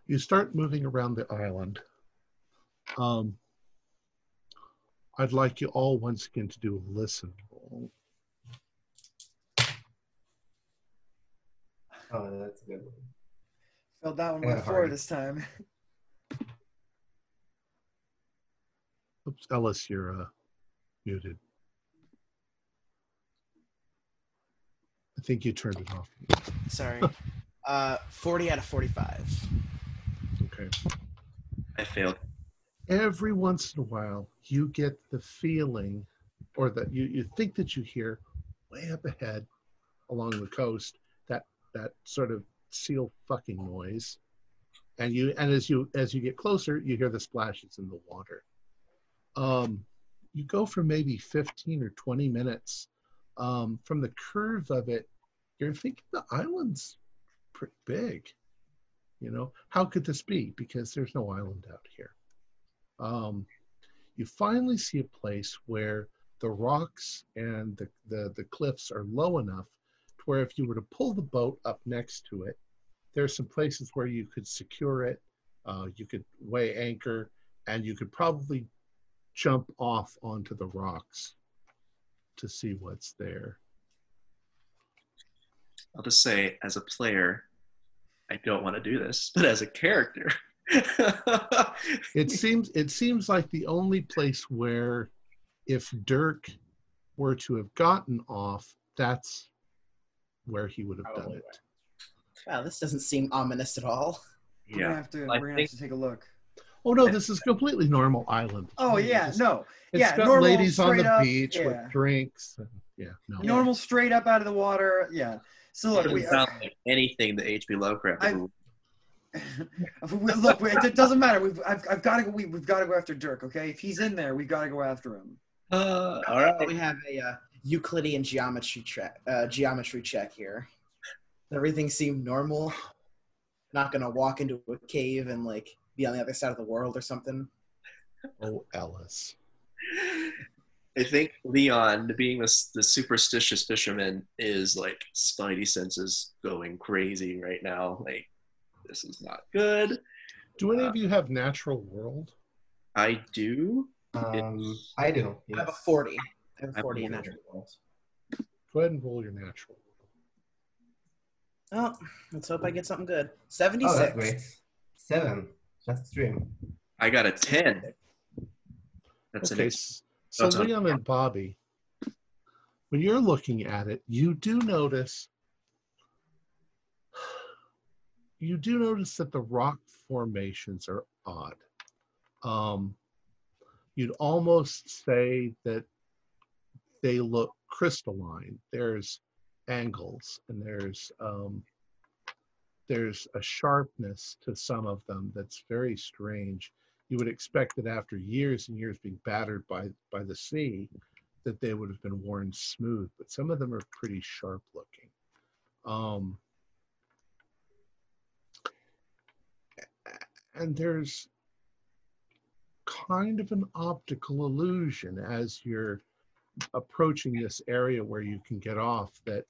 You start moving around the island. Um, I'd like you all once again to do a listen roll. Oh, that's a good one. Filled that one I got by four this time. Oops, Ellis, you're uh, muted. I think you turned it off. Sorry. Uh, 40 out of 45. Okay. I failed. Every once in a while, you get the feeling, or that you, you think that you hear way up ahead along the coast that that sort of seal fucking noise, and you and as you as you get closer, you hear the splashes in the water. Um, you go for maybe 15 or 20 minutes. Um, from the curve of it, you're thinking the island's pretty big. You know, how could this be? Because there's no island out here. Um, you finally see a place where the rocks and the, the, the cliffs are low enough to where if you were to pull the boat up next to it, there's some places where you could secure it, uh, you could weigh anchor, and you could probably jump off onto the rocks to see what's there. I'll just say, as a player, I don't want to do this, (laughs) but as a character, (laughs) It seems it seems like the only place where if Dirk were to have gotten off, that's where he would have done Probably it. Wow, this doesn't seem ominous at all. We're gonna have to. I we're gonna think- have to take a look. Oh no, this is completely normal island. Oh yeah, It's- no, It's yeah, got normal, ladies on the up, beach yeah. with drinks. And, yeah, no. Yeah. normal, straight up out of the water. Yeah. So it look, doesn't we, sound like anything that H.P. Lovecraft I- (laughs) look, it doesn't matter. We've, I've, I've got to go. We, we've got to go after Dirk. Okay, if he's in there, we've got to go after him. Uh, all We have a uh, Euclidean geometry check. Uh, geometry check here. Everything seemed normal. Not gonna walk into a cave and like be on the other side of the world or something. Oh, Ellis. I think Leon, being the, the superstitious fisherman, is like spidey senses going crazy right now. Like, this is not good. Do any of you have natural world? I do. Um, I do. I have a 40. I have a I 40 in believe natural. Go ahead and roll your natural. World. Oh, let's hope I get something good. Oh, 76. that's great. Seven. That's extreme. I got a 10. That's Okay, an s- so that's a- Leon and Bobby, when you're looking at it, you do notice (sighs) you do notice that the rock formations are odd. Um, you'd almost say that they look crystalline. There's angles and there's um, there's a sharpness to some of them that's very strange. You would expect that after years and years being battered by by the sea that they would have been worn smooth but some of them are pretty sharp looking. Um, and there's kind of an optical illusion as you're approaching this area where you can get off that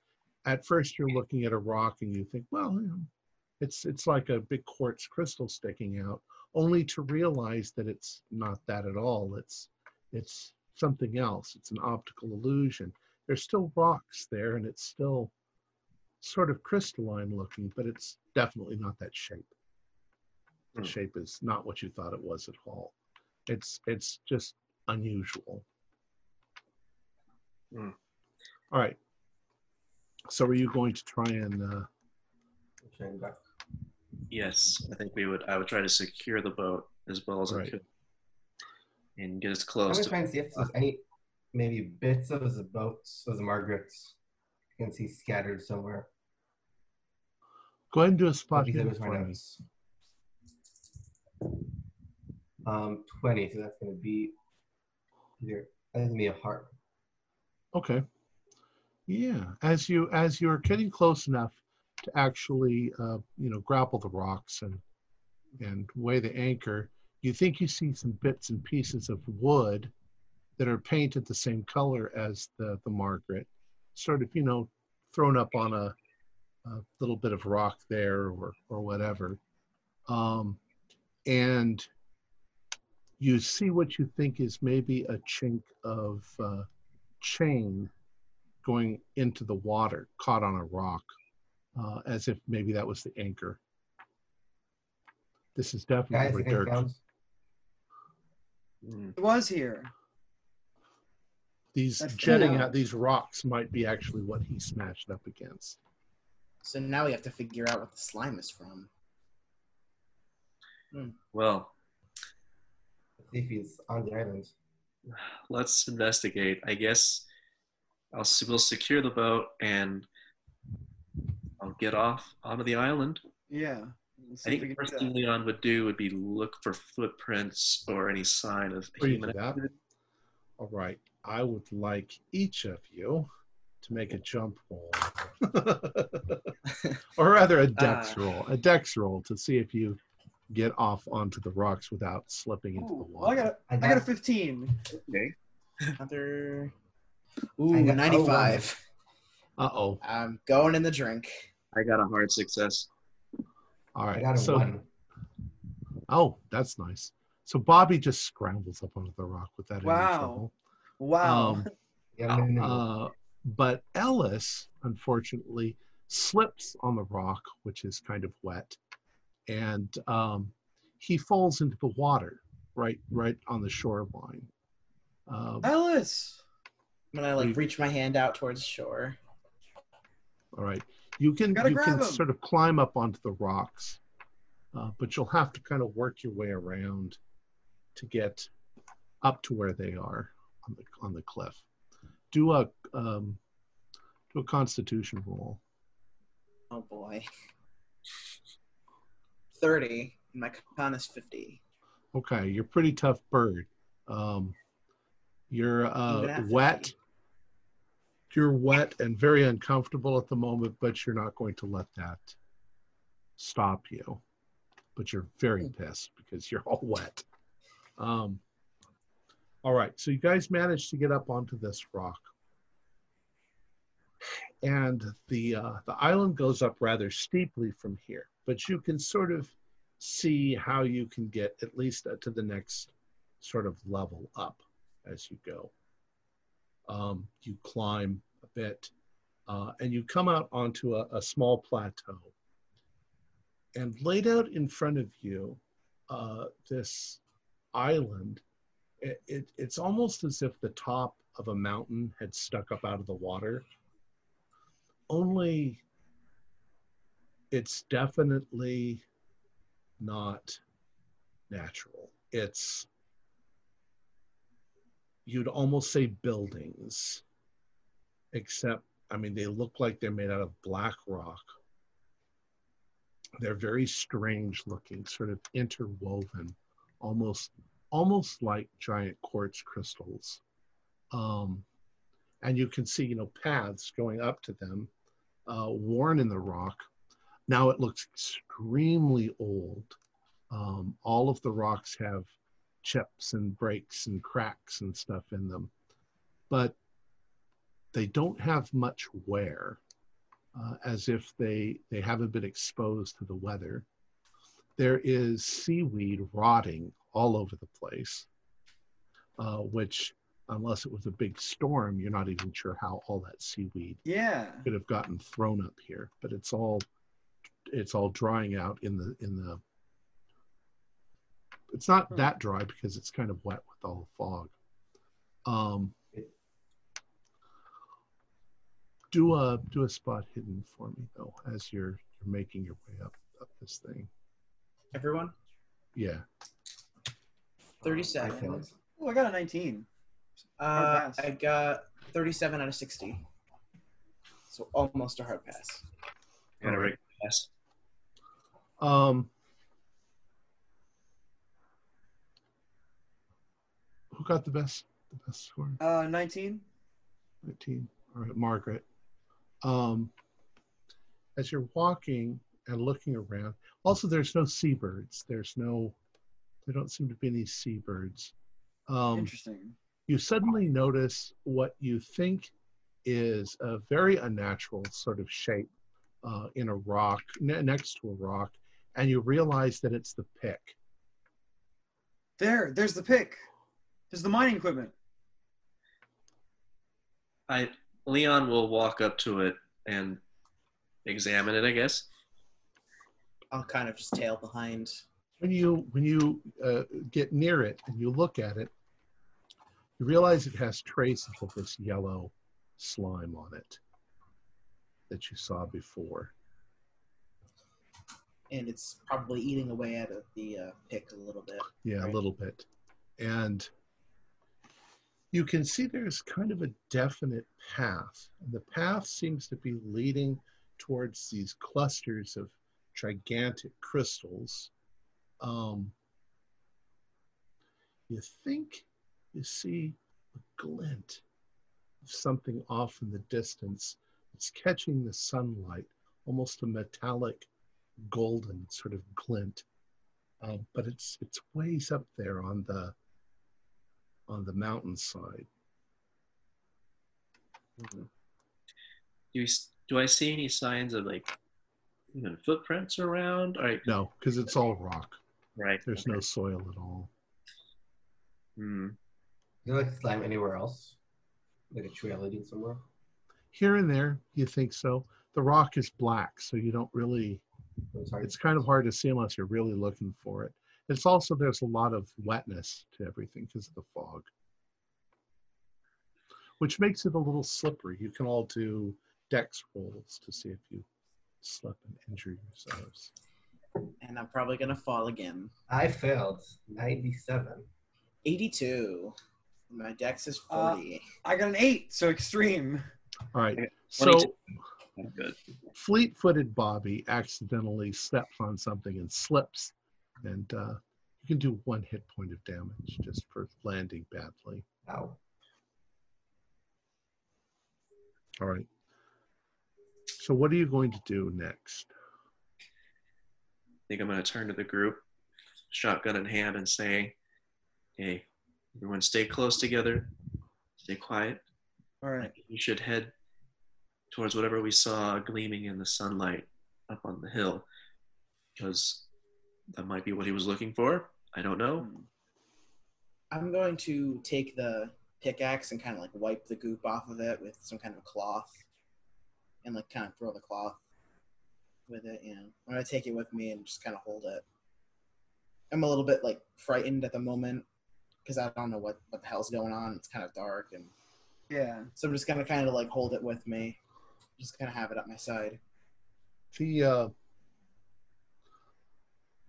at first you're looking at a rock and you think, well, you know, it's it's like a big quartz crystal sticking out, only to realize that it's not that at all. It's it's something else. It's an optical illusion. There's still rocks there, and it's still sort of crystalline looking, but it's definitely not that shape. The Hmm. shape is not what you thought it was at all. It's it's just unusual. Hmm. All right. So are you going to try and uh, Try and duck. Yes, I think we would. I would try to secure the boat as well as I could, and get as close. I'm close gonna try and see if there's any maybe bits of the boats of the Margarets you can see scattered somewhere. go ahead and do a spot These hidden others for me? Um, 20, so that's gonna be either that's gonna be a heart. Okay. Yeah, as you as you're getting close enough to actually uh, you know grapple the rocks and and weigh the anchor, you think you see some bits and pieces of wood that are painted the same color as the the Margaret, sort of you know thrown up on a, a little bit of rock there or or whatever, um, and you see what you think is maybe a chink of uh, chain going into the water, caught on a rock, uh, as if maybe that was the anchor. This is definitely I where Dirk. Mm. It was here. These I feel jetting out these rocks might be actually what he smashed up against. So now we have to figure out what the slime is from. Well, if he's on the island. let's investigate. I guess I'll s- we'll secure the boat and I'll get off onto the island. Yeah. Let's I think the first thing. Leon would do would be look for footprints or any sign of Before human that, activity. All right, I would like each of you to make a jump roll, (laughs) or rather a dex Uh. roll, a dex roll to see if you get off onto the rocks without slipping into the Ooh, well, I water. got a, I I got a 15. Okay. Another. I Ooh, got- 95. Uh oh. I'm going in the drink. I got a hard success. All right. I got a so one. Oh, that's nice. So Bobby just scrambles up onto the rock with that. Wow. Wow. Um, (laughs) Yeah, no, no, no. uh, but Ellis, unfortunately, slips on the rock, which is kind of wet, and um, he falls into the water right right on the shoreline. Um, Ellis. When I'm gonna like reach my hand out towards shore. all right, you can Gotta you can him. sort of climb up onto the rocks, uh, but you'll have to kind of work your way around to get up to where they are on the on the cliff. Do a um, do a Constitution roll. Oh boy. 30. and My con is 50. Okay, you're pretty tough bird. Um, you're uh, at 50. You're wet and very uncomfortable at the moment, but you're not going to let that stop you. But you're very Hmm. pissed because you're all wet. Um, all right, so you guys managed to get up onto this rock, and the uh, the island goes up rather steeply from here. But you can sort of see how you can get at least to the next sort of level up as you go. Um, you climb a bit uh, and you come out onto a, a small plateau. And laid out in front of you, uh, this island, it, it, it's almost as if the top of a mountain had stuck up out of the water. Only it's definitely not natural. It's, you'd almost say buildings, except, I mean, they look like they're made out of black rock. They're very strange looking, sort of interwoven, almost, almost like giant quartz crystals. Um, and you can see, you know, paths going up to them, uh, worn in the rock. Now it looks extremely old. Um, all of the rocks have chips and breaks and cracks and stuff in them. But they don't have much wear, uh, as if they they haven't been exposed to the weather. There is seaweed rotting all over the place, uh, which, unless it was a big storm, you're not even sure how all that seaweed Yeah. could have gotten thrown up here. But it's all it's all drying out in the in the. It's not Hmm. that dry because it's kind of wet with all the fog. Um, do a do a spot hidden for me though as you're you're making your way up up this thing. Everyone, Yeah. I 37. failed. Oh, I got a 19. Uh, I got 37 out of 60. So almost a hard pass. Got a regular pass. Um, who got the best the best score? Uh, 19. 19. All right, Margaret. Um, as you're walking and looking around, also there's no seabirds. There's no, there don't seem to be any seabirds. Um, Interesting. you suddenly notice what you think is a very unnatural sort of shape uh, in a rock, ne- next to a rock, and you realize that it's the pick. There, there's the pick. There's the mining equipment. I Leon will walk up to it and examine it. I guess. I'll kind of just tail behind. when you when you uh, get near it and you look at it you realize it has traces of this yellow slime on it that you saw before And it's probably eating away at the uh, pick a little bit. yeah Right. a little bit and you can see there's kind of a definite path and the path seems to be leading towards these clusters of gigantic crystals um, you think you see a glint of something off in the distance. It's catching the sunlight, almost a metallic golden sort of glint. Um, but it's it's ways up there on the on the mountainside. Do you, do I see any signs of like even footprints around? All right. No, because it's all rock. Right. There's no soil at all. Hmm. Is there like slime anywhere else? Like a trail leading somewhere? Here and there, you think so. The rock is black, so you don't really It's it's kind of hard to see unless you're really looking for it. It's also there's a lot of wetness to everything because of the fog, which makes it a little slippery. You can all do dex rolls to see if you slip and injure yourselves. And I'm probably going to fall again. I failed. 97. 82. My dex is Uh, 40. I got an 8, so extreme. All right. So 22. Good. fleet-footed Bobby accidentally steps on something and slips, and uh, you can do one hit point of damage just for landing badly. Ow. All right. So what are you going to do next? I think I'm going to turn to the group, shotgun in hand, and say, "Hey, everyone, stay close together. Stay quiet. All right. We should head towards whatever we saw gleaming in the sunlight up on the hill, because that might be what he was looking for. I don't know. I'm going to take the pickaxe and kind of like wipe the goop off of it with some kind of cloth and like kind of throw the cloth with it. You know, I'm going to take it with me and just kind of hold it. I'm a little bit like frightened at the moment because I don't know what, what the hell's going on. It's kind of dark. And Yeah. so I'm just going to kind of like hold it with me, just kind of have it at my side. The uh,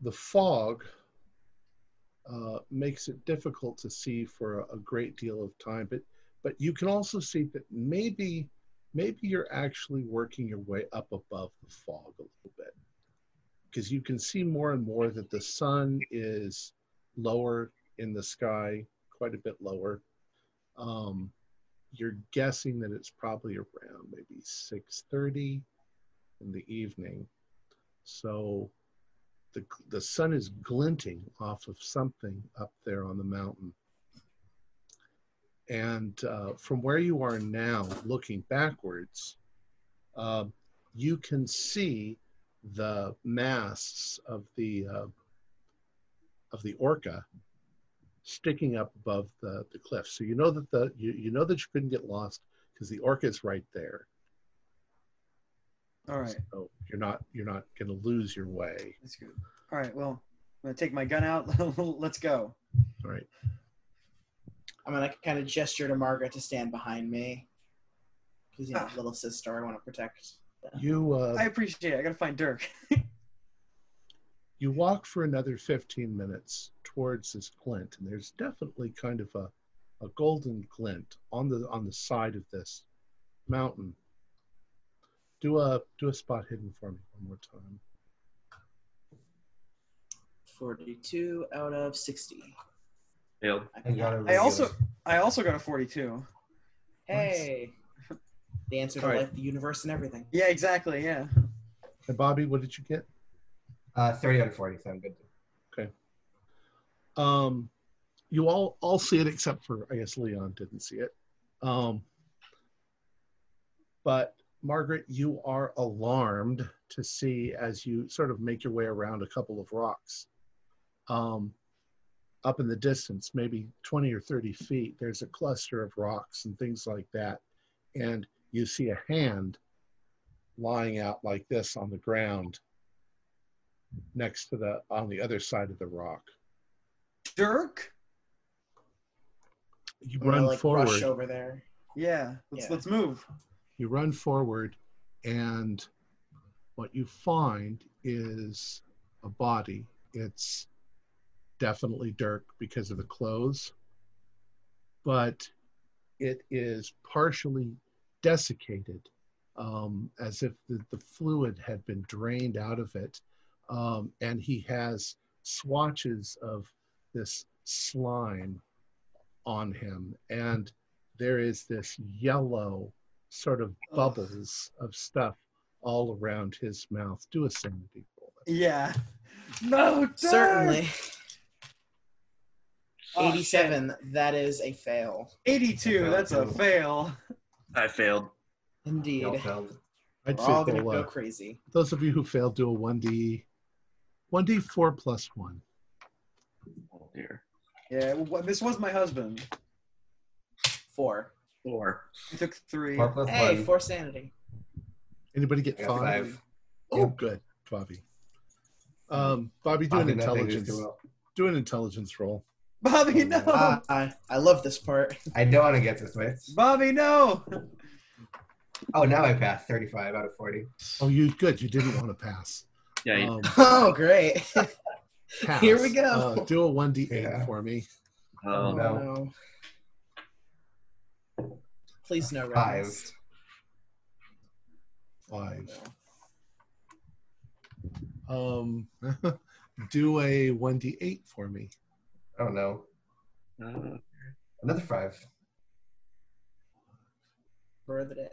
the fog uh, makes it difficult to see for a, a great deal of time, but but you can also see that maybe maybe you're actually working your way up above the fog a little bit because you can see more and more that the sun is lower in the sky, quite a bit lower. Um, you're guessing that it's probably around maybe 6:30 in the evening. So the, the sun is glinting off of something up there on the mountain. and uh, from where you are now, looking backwards, uh, you can see the masts of the uh, of the orca sticking up above the, the cliff. So you know that the you, you know that you couldn't get lost because the orca is right there. All right. So you're not you're not going to lose your way. That's good. All right. Well, I'm gonna take my gun out. (laughs) Let's go. All right. I'm gonna kind of gesture to Margaret to stand behind me. Because you know, Ah. little sister, I want to protect. You uh, I appreciate it. I gotta find Dirk. (laughs) you walk for another 15 minutes towards this glint and there's definitely kind of a, a golden glint on the on the side of this mountain do a do a spot hidden for me one more time 42 out of 60. Failed. I got a I also. I also got a 42. Hey. The answer to All right. life, the universe, and everything. Yeah, exactly. Yeah. and bobby what did you get Uh, 30 out of 40, so I'm good. Okay. Um you all all see it except for i guess leon didn't see it um but margaret you are alarmed to see as you sort of make your way around a couple of rocks um up in the distance maybe 20 or 30 feet there's a cluster of rocks and things like that and you see a hand lying out like this on the ground next to the on the other side of the rock Dirk. you I'm run like, forward rush over there. Yeah. Let's Yeah. let's move. You run forward and what you find is a body. It's definitely dirk because of the clothes but it is partially desiccated um, as if the, the fluid had been drained out of it. Um, and he has swatches of this slime on him. And there is this yellow sort of Ugh. bubbles of stuff all around his mouth. Do a sanity roll. Yeah. (laughs) No. Dirk! Certainly. Oh, 87, that is a fail. 82. That's a fail. I failed. Indeed. Y'all failed. I'd We're say all going to go uh, crazy. those of you who failed, do a 1d, 1d4 plus 1. Oh dear. Yeah. Well, this was my husband. Four. Four. He took three. Four plus Hey, one. four sanity. Anybody get I five? five. Oh, good, Bobby. Um, Bobby, do Bobby, nothing is intelligence. too well. Do an intelligence roll. Bobby, no. Ah, I, I love this part. I don't want to get this way. Bobby, no. Oh, now I passed 35 out of 40. Oh, you good. You didn't want to pass. Yeah. you- Um, Oh, great. (laughs) Here we go. Uh, do a 1d8 Yeah. for me. oh, no. no. Please no Five. rest. Five. Um, (laughs) do a 1d8 for me. Oh, no. Uh, Another five. For the day.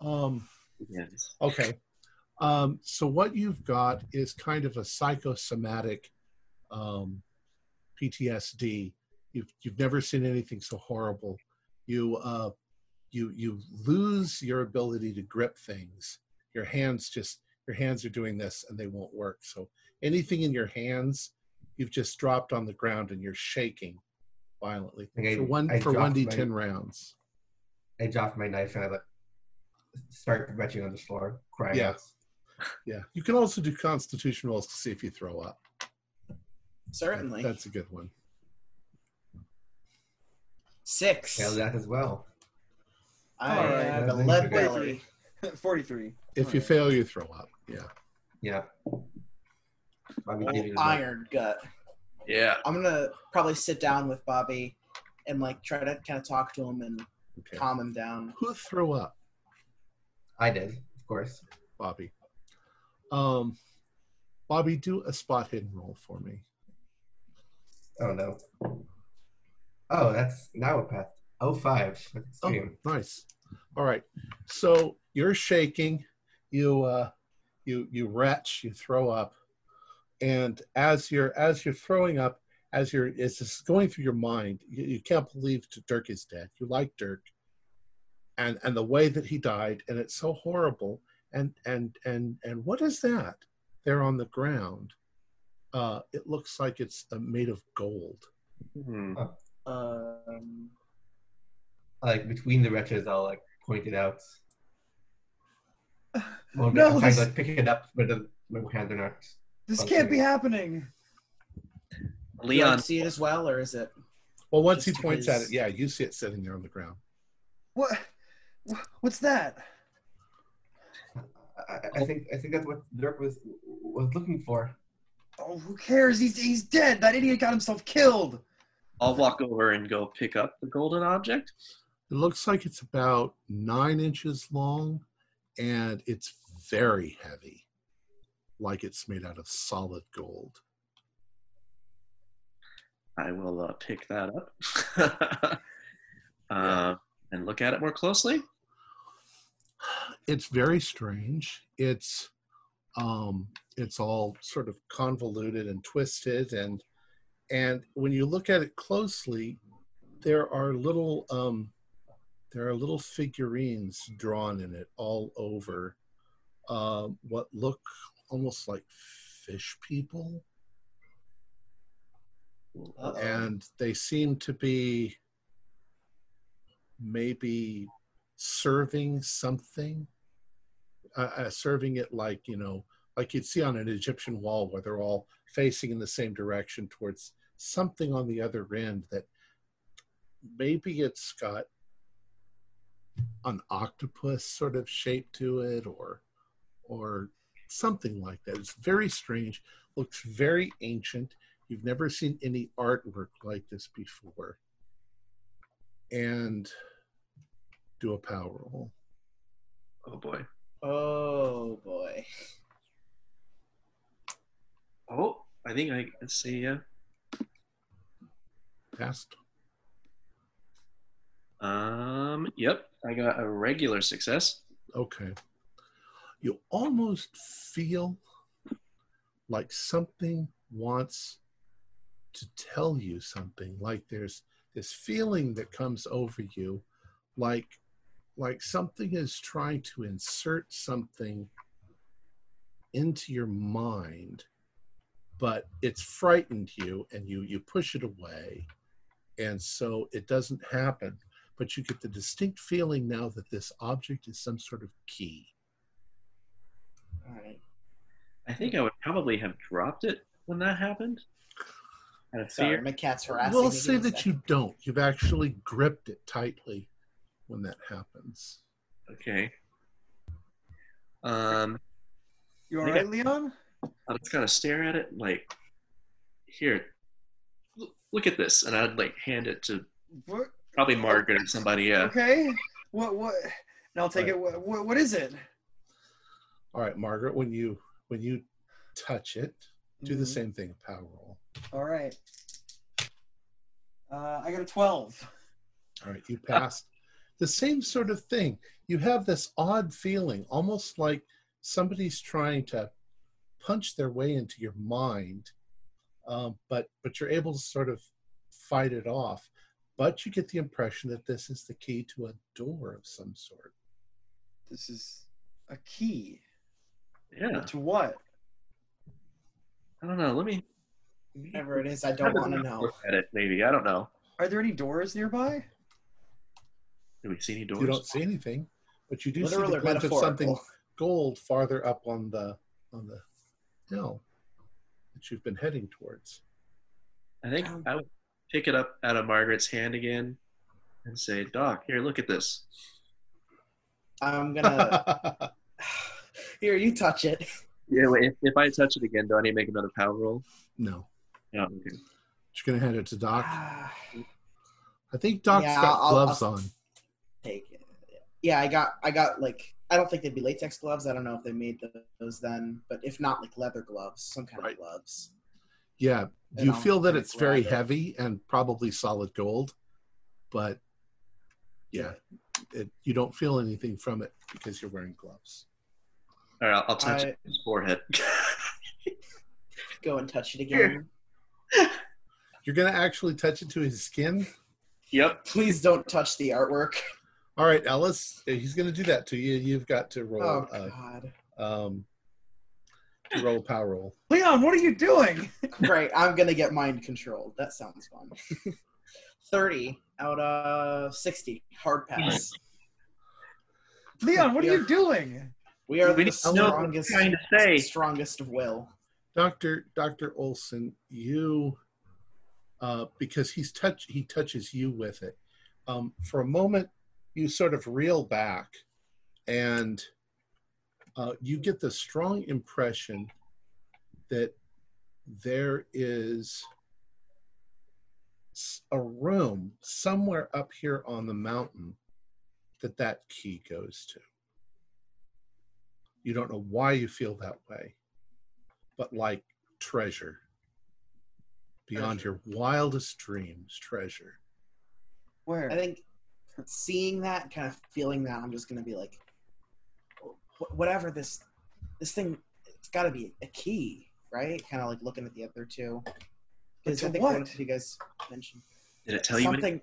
Um, yes. okay. Um, so what you've got is kind of a psychosomatic um, PTSD. You've you've never seen anything so horrible. You uh, you you lose your ability to grip things. Your hands just your hands are doing this and they won't work. So anything in your hands, you've just dropped on the ground and you're shaking violently Okay, for one I for one d ten rounds. I dropped my knife and I let start retching on the floor, crying Yeah. Yeah, you can also do constitution rolls to see if you throw up. Certainly. That's a good one. Six. Failed that as well. I All right. have a Nothing lead to belly. 43. If you fail, you throw up. Yeah. Yeah. Bobby Old gave you the iron gut. Yeah. I'm gonna probably sit down with Bobby and like try to kind of talk to him and Okay. calm him down. Who threw up? I did, of course. Bobby. Um, Bobby, do a spot hidden roll for me. Oh no. Oh, that's now a path. Oh five. Oh, nice. All right. So you're shaking. You uh, you you retch. You throw up, and as you're as you're throwing up, as you're as this is going through your mind, you, you can't believe Dirk is dead. You like Dirk, and and the way that he died, and it's so horrible. And and and and what is that there on the ground? Uh, it looks like it's uh, made of gold. Hmm. Um, Like between the wretches, I'll like point it out. (sighs) Well, No, I'm trying this- to like, pick it up, but the, my hands are not. this Okay. can't be happening. Do I Leon, see it as well, or is it? Well, once he points at it, yeah, you see it sitting there on the ground. What? What's that? I, I think I think that's what Dirk was was looking for. Oh, who cares? He's he's dead. That idiot got himself killed. I'll walk over and go pick up the golden object. It looks like it's about nine inches long, and it's very heavy, like it's made out of solid gold. I will uh, pick that up (laughs) uh, and look at it more closely. It's very strange. It's um, it's all sort of convoluted and twisted, and and when you look at it closely, there are little um, there are little figurines drawn in it all over uh, what look almost like fish people. Uh-oh. and they seem to be maybe serving something uh, uh, serving it like you know like you'd see on an egyptian wall where they're all facing in the same direction towards something on the other end that maybe it's got an octopus sort of shape to it or or something like that it's very strange looks very ancient You've never seen any artwork like this before. And do a power roll. Oh boy. Oh boy. Oh, I think I can see. Uh, Passed. um. Yep. I got a regular success. Okay. You almost feel like something wants to tell you something, like there's this feeling that comes over you, like like something is trying to insert something into your mind, but it's frightened you and you you push it away. And so it doesn't happen. But you get the distinct feeling now that this object is some sort of key. All right. I think I would probably have dropped it when that happened. Out Sorry, fear. my cat's harassing We'll me. say Give me that second. you don't. You've actually gripped it tightly when that happens. Okay. Um. You all Yeah. right, Leon? I'll just kind of stare at it like, here, l- look at this, and I'd like hand it to What? probably Margaret or somebody. Yeah. Okay. What? What? And I'll take Right. it. What, what? What is it? All right, Margaret, when you when you touch it, do the Mhm. same thing, power roll. All right. Uh, I got a twelve. All right, you passed. the same sort of thing. You have this odd feeling, almost like somebody's trying to punch their way into your mind, um, but but you're able to sort of fight it off. But you get the impression that this is the key to a door of some sort. This is a key Yeah. to what? I don't know. Let me. Whatever it is, I don't want to know. Look at it, maybe. I don't know. Are there any doors nearby? Do we see any doors? You don't see anything, but you do see the glint of something gold farther up on the on the hill that you've been heading towards. I think Um, I would pick it up out of Margaret's hand again and say, Doc, here, look at this. I'm gonna. (laughs) Here, you touch it. Yeah, wait, if, if I touch it again, do I need to make another power roll? no, Yeah, okay. you're gonna hand it to Doc. (sighs) I think Doc's Yeah, got I'll- gloves I'll- on. Take it. Yeah, I got. I got like. I don't think they'd be latex gloves. I don't know if they made those then, but if not, like leather gloves, some kind Right. of gloves. Yeah. Do you feel that kinda it's very grab heavy and probably solid gold? But yeah, it, you don't feel anything from it because you're wearing gloves. All right, I'll, I'll touch I- his forehead. Go and touch it again. You're gonna actually touch it to his skin. Yep. Please don't touch the artwork. All right, Ellis, he's gonna do that to you. You've got to roll. Oh uh, God. um, to roll power roll. Leon, what are you doing? (laughs) Great. I'm gonna get mind controlled. That sounds fun. (laughs) Thirty out of sixty. Hard pass. Leon, what are Yeah. you doing? We are We the need to know what strongest, trying to say. strongest of will. Doctor Doctor Olson, you uh, because he's touch he touches you with it. Um, for a moment, you sort of reel back, and uh, you get the strong impression that there is a room somewhere up here on the mountain that that key goes to. You don't know why you feel that way but like treasure beyond your wildest dreams treasure Where? I think seeing that, kind of feeling that, I'm just gonna be like, "Wh- whatever this, this thing, it's got to be a key, right? Kind of like looking at the other two. Because to I think what? you guys mentioned Did it tell you? something.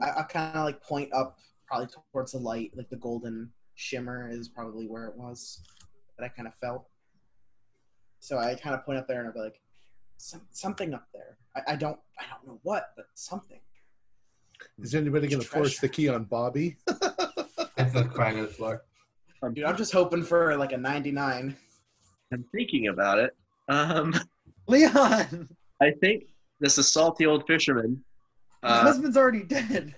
I, I kind of like point up, probably towards the light, like the golden shimmer is probably where it was that I kind of felt. So I kind of point up there and I'll be like, Some, something up there. I, I don't, I don't know what, but something. Is anybody going to force the key on bobby (laughs) That's the crying on the floor. I'm, Dude, I'm just hoping for like a 99. I'm thinking about it. Um, (laughs) Leon, I think this is salty old fisherman. my Uh, husband's already dead.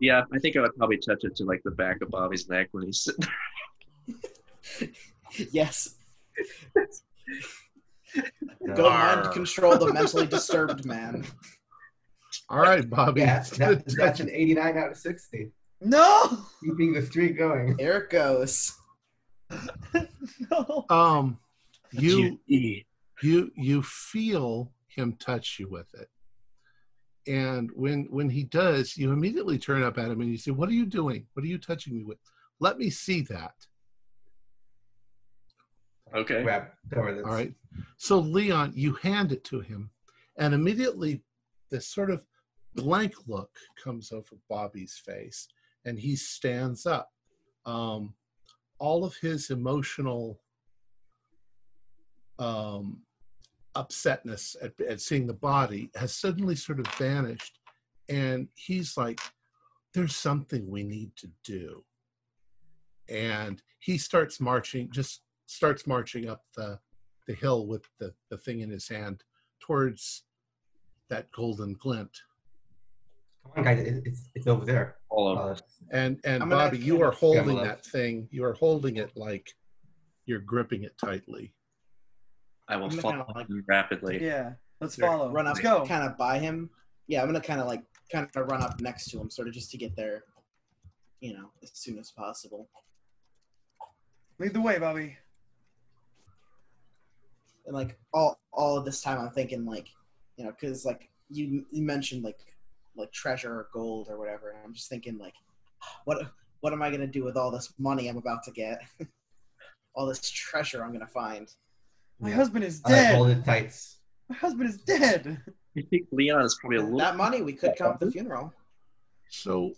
yeah, I think I would probably touch it to like the back of Bobby's neck when he's sitting. (laughs) yes. Go Arr. mind control the mentally disturbed man. All right bobby Yeah, that, (laughs) that's an 89 out of 60. No, Keeping the streak going. Here it goes. (laughs) no. um you you you feel him touch you with it and when when he does you immediately turn up at him and you say what are you doing what are you touching me with let me see that Okay. Grab cover this. all right so leon you hand it to him and immediately this sort of blank look comes over bobby's face and he stands up. Um, all of his emotional um, upsetness at, at seeing the body has suddenly sort of vanished and he's like there's something we need to do. And he starts marching just starts marching up the the hill with the, the thing in his hand towards that golden glint Come on, guys. It, it's, it's over there. All of Uh, and and I'm bobby you are holding scramble that thing you are holding it like you're gripping it tightly I will follow kinda like- him rapidly. Yeah, let's There, follow. Run up Let's go. kind of by him. Yeah, I'm gonna kind of like kind of run up next to him, sort of just to get there, you know, as soon as possible. Lead the way, Bobby. And like all all of this time, I'm thinking like, you know, because like you you mentioned like like treasure or gold or whatever, and I'm just thinking like, what what am I gonna do with all this money I'm about to get? (laughs) all this treasure I'm gonna find. My yeah. husband is All right, dead. hold it tight. My husband is dead. I think Leon is probably a little. That money we could come to the funeral. so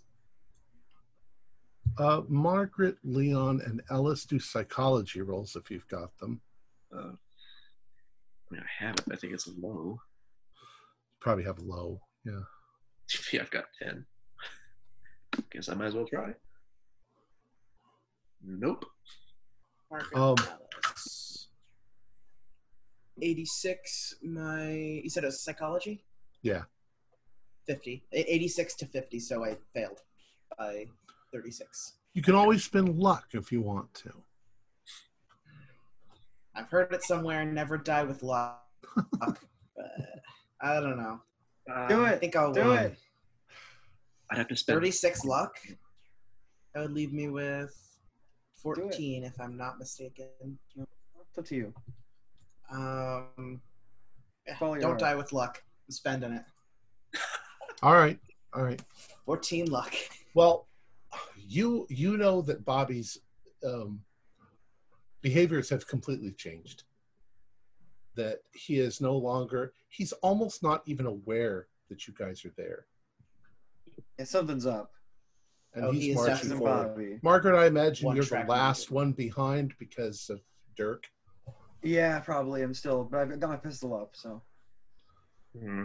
uh, margaret leon and ellis do psychology rolls if you've got them Uh, I mean, I have it. I think it's low. probably have low yeah (laughs) yeah, I've got ten. Guess I might as well try. Nope. Margaret Um, 86 my you said it was psychology Yeah. 50 86 to 50 so i failed by 36 you can always spend luck if you want to i've heard it somewhere never die with luck (laughs) but i don't know Do it. i think i'll Do um, it. I'd have to spend. 36 luck that would leave me with 14 if i'm not mistaken It's up to you. um Follow don't heart. die with luck i'm spending it (laughs) all right all right 14 luck Well, you you know that Bobby's um, behaviors have completely changed. That he is no longer he's almost not even aware that you guys are there. Yeah, something's up. And Oh, he's he marching Jackson definitely forward. Bobby. Margaret, I imagine One you're the last minded. one behind because of Dirk. Yeah, probably. I'm still, but I've got my pistol up, so. Hmm.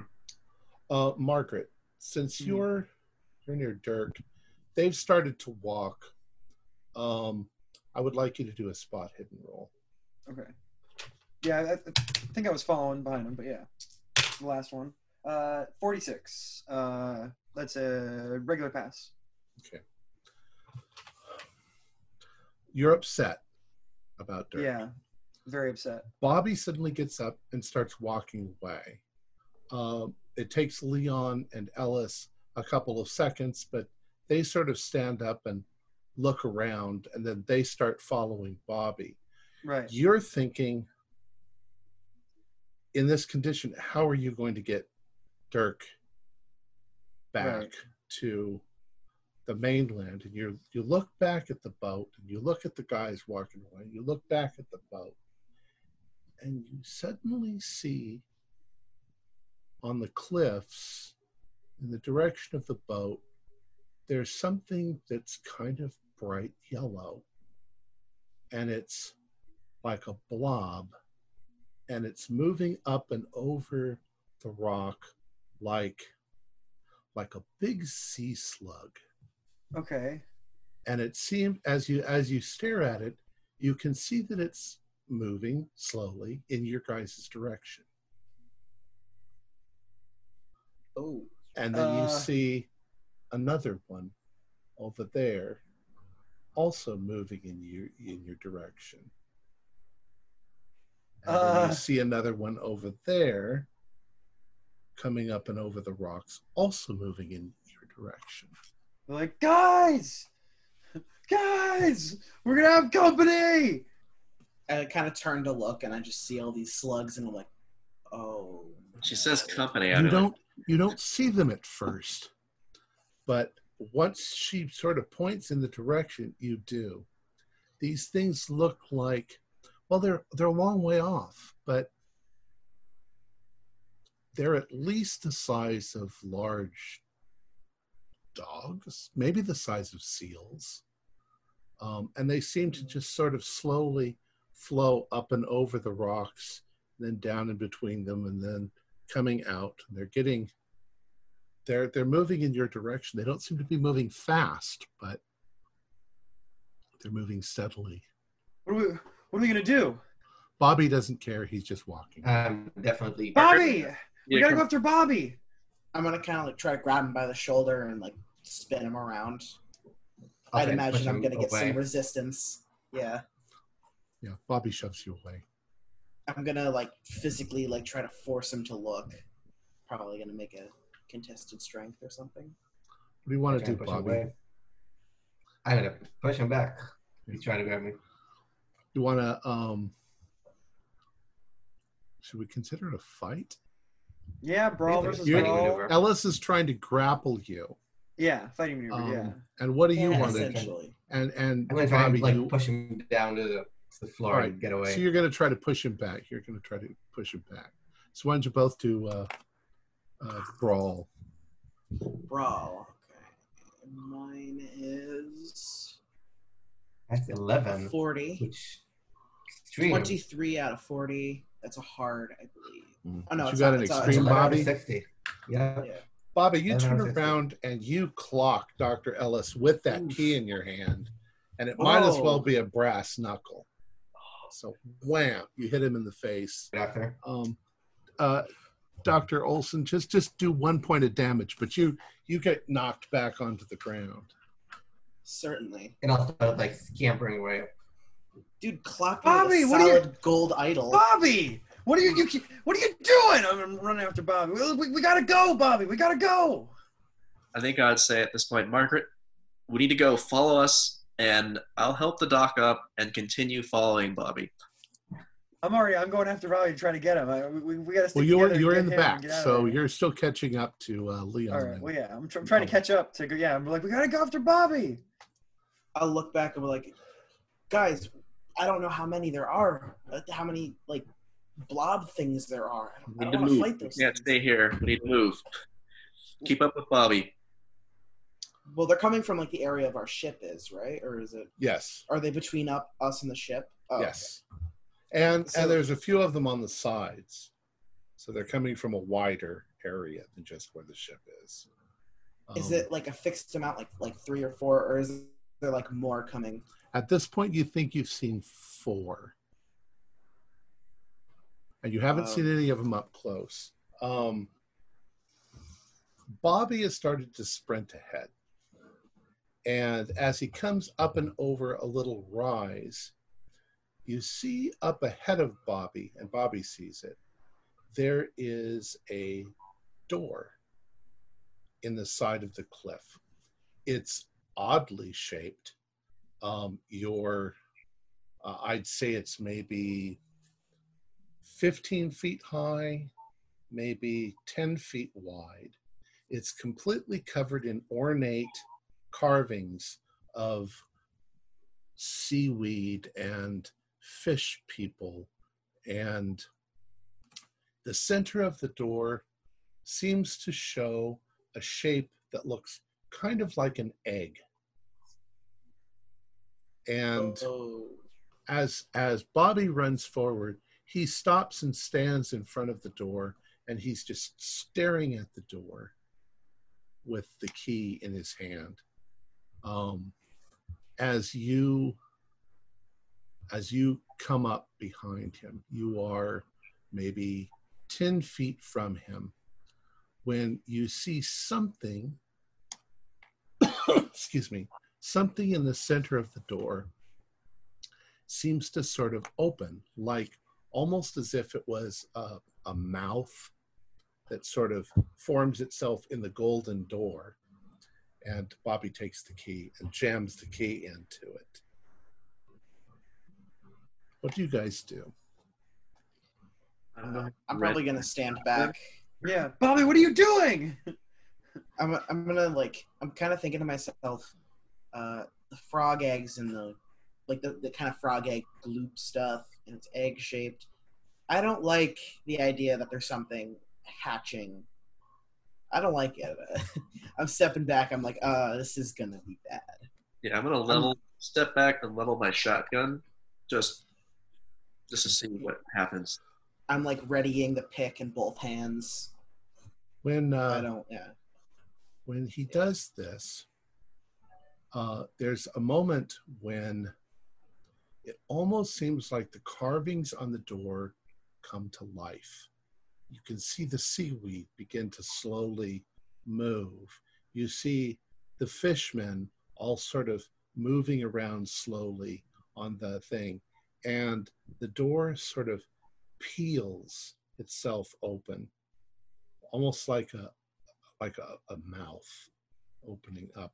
Uh, Margaret, since Hmm. you're you're near Dirk, they've started to walk. Um, I would like you to do a spot hidden roll. Okay. Yeah, I, I think I was following behind him, but yeah, the last one. Uh, 46. Uh, that's a regular pass. Okay. You're upset about Dirk. Yeah, very upset. Bobby suddenly gets up and starts walking away. Um, it takes Leon and Ellis a couple of seconds, but they sort of stand up and look around, and then they start following Bobby. Right. You're thinking, in this condition, how are you going to get Dirk back Right. to the mainland? And you you look back at the boat, and you look at the guys walking away. You look back at the boat, and you suddenly see on the cliffs, in the direction of the boat, there's something that's kind of bright yellow, and it's like a blob and it's moving up and over the rock like like a big sea slug Okay. and it seemed as you as you stare at it you can see that it's moving slowly in your guys' direction Oh, and then you Uh. see another one over there also moving in your in your direction Uh. you see another one over there coming up and over the rocks also moving in your direction They're like, guys, guys, we're gonna have company. I kind of turn to look, and I just see all these slugs, and I'm like, oh. She says company. I you don't you don't see them at first but once she sort of points in the direction you do these things look like well they're they're a long way off but they're at least the size of large dogs maybe the size of seals. Um, and they seem to just sort of slowly flow up and over the rocks then down in between them and then coming out. They're getting they're they're moving in your direction. They don't seem to be moving fast but they're moving steadily. What are we? What are we gonna do, bobby doesn't care he's just walking I'm definitely. Bobby? We Yeah, gotta come- go after Bobby. I'm gonna kind of like try to grab him by the shoulder and like spin him around. I'd imagine I'm gonna get away. some resistance. Yeah, yeah bobby shoves you away I'm gonna like physically like try to force him to look. Probably gonna make a contested strength or something. what do you want to do push bobby. I'm gonna push him back. He's trying to grab me. You want to um should we consider it a fight Yeah, brawl versus You're- brawl. maneuver. ellis is trying to grapple you Yeah, fighting maneuver. Um, yeah. and what do you Yeah, want to essentially. and and I'm gonna try bobby and like you, push him down to the, to the floor All right, and get away. So you're going to try to push him back. You're going to try to push him back. So why don't you both do uh, uh, brawl? Brawl. Okay. Mine is That's eleven, 40. which extreme. 23 out of 40. That's a hard, I believe. Oh, no, you it's got not- an extreme, a- Bobby. Sixty. Yeah. Yeah. Bobby, you turn know, it's- around and you clock Dr. Ellis with that Oof. key in your hand, and it might as well be a brass knuckle. So wham, you hit him in the face. Doctor. Um, uh, Dr. Olson, just just do one point of damage, but you you get knocked back onto the ground. Certainly. And I'll start like scampering away. Dude, clap Bobby, Bobby, a what are you- solid gold idol. Bobby, what are you, you? What are you doing? I'm running after Bobby. We, we, we gotta go, Bobby. We gotta go. I think I'd say at this point, Margaret, we need to go. Follow us, and I'll help the doc up and continue following Bobby. I'm already. I'm going after Bobby to try to get him. I, we, we gotta. Stick Well, you're together you're in the back, and get out of so you're still catching up to uh, Leon. All right. Well, yeah. I'm, tr- I'm trying to catch up to. Yeah. I'm like, we gotta go after Bobby. I'll look back and be like, guys, I don't know how many there are. How many like blob things there are. I don't, I need don't to want to move. fight those. can't stay here. We need to move. keep up with Bobby. Well, they're coming from like the area of our ship is right, or is it? Yes. Are they between up us and the ship? Oh, yes. And So- and there's a few of them on the sides, so they're coming from a wider area than just where the ship is. Is Um, it like a fixed amount, like like three or four, or is there like more coming? At this point, you think you've seen four, and you haven't Um, seen any of them up close. Um, Bobby has started to sprint ahead, and as he comes up and over a little rise, you see up ahead of Bobby, and Bobby sees it. There is a door in the side of the cliff. It's oddly shaped um, your uh, i'd say it's maybe 15 feet high maybe 10 feet wide. It's completely covered in ornate carvings of seaweed and fish people. And the center of the door seems to show a shape that looks kind of like an egg and oh, as as Bobby runs forward, he stops and stands in front of the door, and he's just staring at the door with the key in his hand. Um, as you as you come up behind him, you are maybe ten feet from him when you see something. (coughs) excuse me something in the center of the door seems to sort of open, like almost as if it was a, a mouth that sort of forms itself in the golden door. And Bobby takes the key and jams the key into it. What do you guys do? Uh, I'm probably gonna stand back. Yeah, Bobby, what are you doing? (laughs) I'm I'm gonna like I'm kind of thinking to myself, uh, the frog eggs and the like the, the kind of frog egg gloop stuff and it's egg shaped. I don't like the idea that there's something hatching. I don't like it. (laughs) I'm stepping back. I'm like, uh, this is gonna be bad. Yeah, I'm gonna level, step back and level my shotgun, just, just to see what happens. I'm like readying the pick in both hands. When uh, I don't. Yeah. when he does this, uh, there's a moment when it almost seems like the carvings on the door come to life. You can see the seaweed begin to slowly move. You see the fishmen all sort of moving around slowly on the thing, and the door sort of peels itself open, almost like a like a, a mouth opening up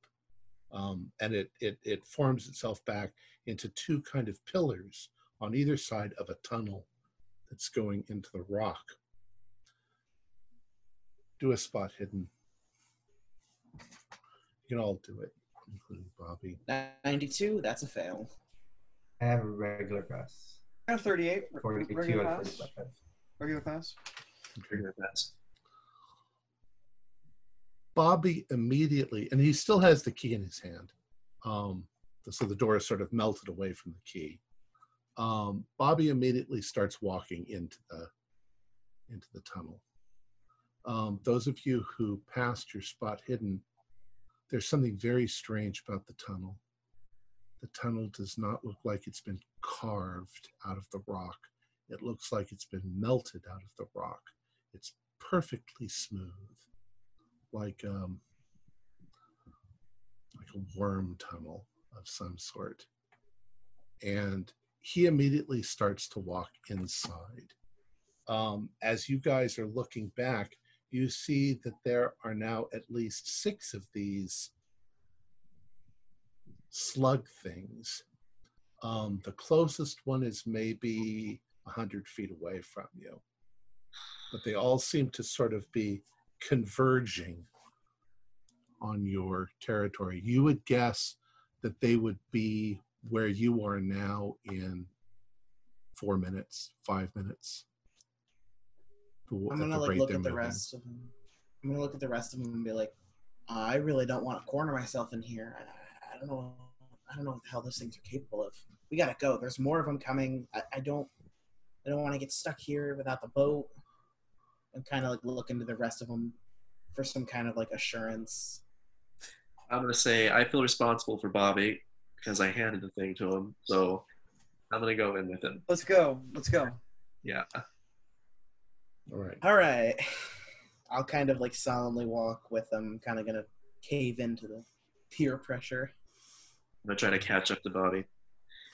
um, and it, it it forms itself back into two kind of pillars on either side of a tunnel that's going into the rock do a spot hidden you can all do it including bobby 92. That's a fail. I have a regular pass. I have 38. 42 regular and pass. Regular pass. Figure that's Bobby immediately, and he still has the key in his hand. Um, so the door is sort of melted away from the key. Um, Bobby immediately starts walking into the into the tunnel. Um, those of you who passed your spot hidden, there's something very strange about the tunnel. The tunnel does not look like it's been carved out of the rock. It looks like it's been melted out of the rock. It's perfectly smooth like um, like a worm tunnel of some sort. And he immediately starts to walk inside. Um, as you guys are looking back, you see that there are now at least six of these slug things. Um, the closest one is maybe 100 feet away from you. But they all seem to sort of be converging on your territory. You would guess that they would be where you are now in four minutes, five minutes. The- I'm gonna like look at the moving. rest of them. I'm gonna look at the rest of them and be like, I really don't want to corner myself in here. I, I don't know. I don't know what the hell those things are capable of. We gotta go. There's more of them coming. I, I don't. I don't want to get stuck here without the boat. And kind of like look into the rest of them for some kind of like assurance. I'm gonna say I feel responsible for Bobby because I handed the thing to him. So I'm gonna go in with him. Let's go. Let's go. Yeah. All right. All right. I'll kind of like solemnly walk with them. Kind of gonna cave into the peer pressure. I'm gonna try to catch up to Bobby.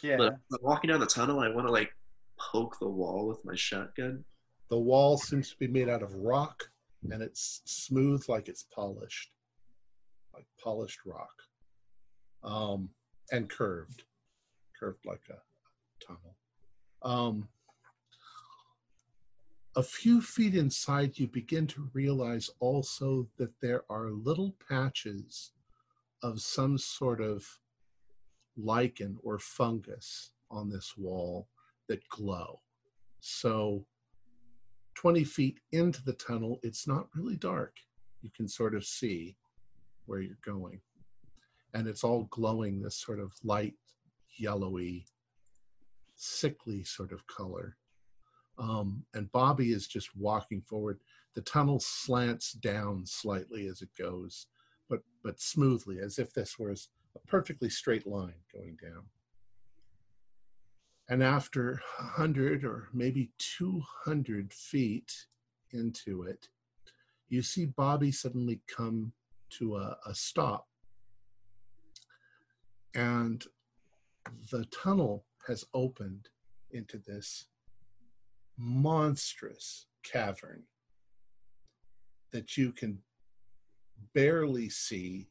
Yeah. But I'm walking down the tunnel. I want to like poke the wall with my shotgun. The wall seems to be made out of rock and it's smooth like it's polished, like polished rock, um, and curved, curved like a tunnel. Um, a few feet inside, you begin to realize also that there are little patches of some sort of lichen or fungus on this wall that glow. So 20 feet into the tunnel, it's not really dark. You can sort of see where you're going. And it's all glowing this sort of light, yellowy, sickly sort of color. Um, and Bobby is just walking forward. The tunnel slants down slightly as it goes, but but smoothly, as if this was a perfectly straight line going down. And after 100 or maybe 200 feet into it, you see Bobby suddenly come to a, a stop. And the tunnel has opened into this monstrous cavern that you can barely see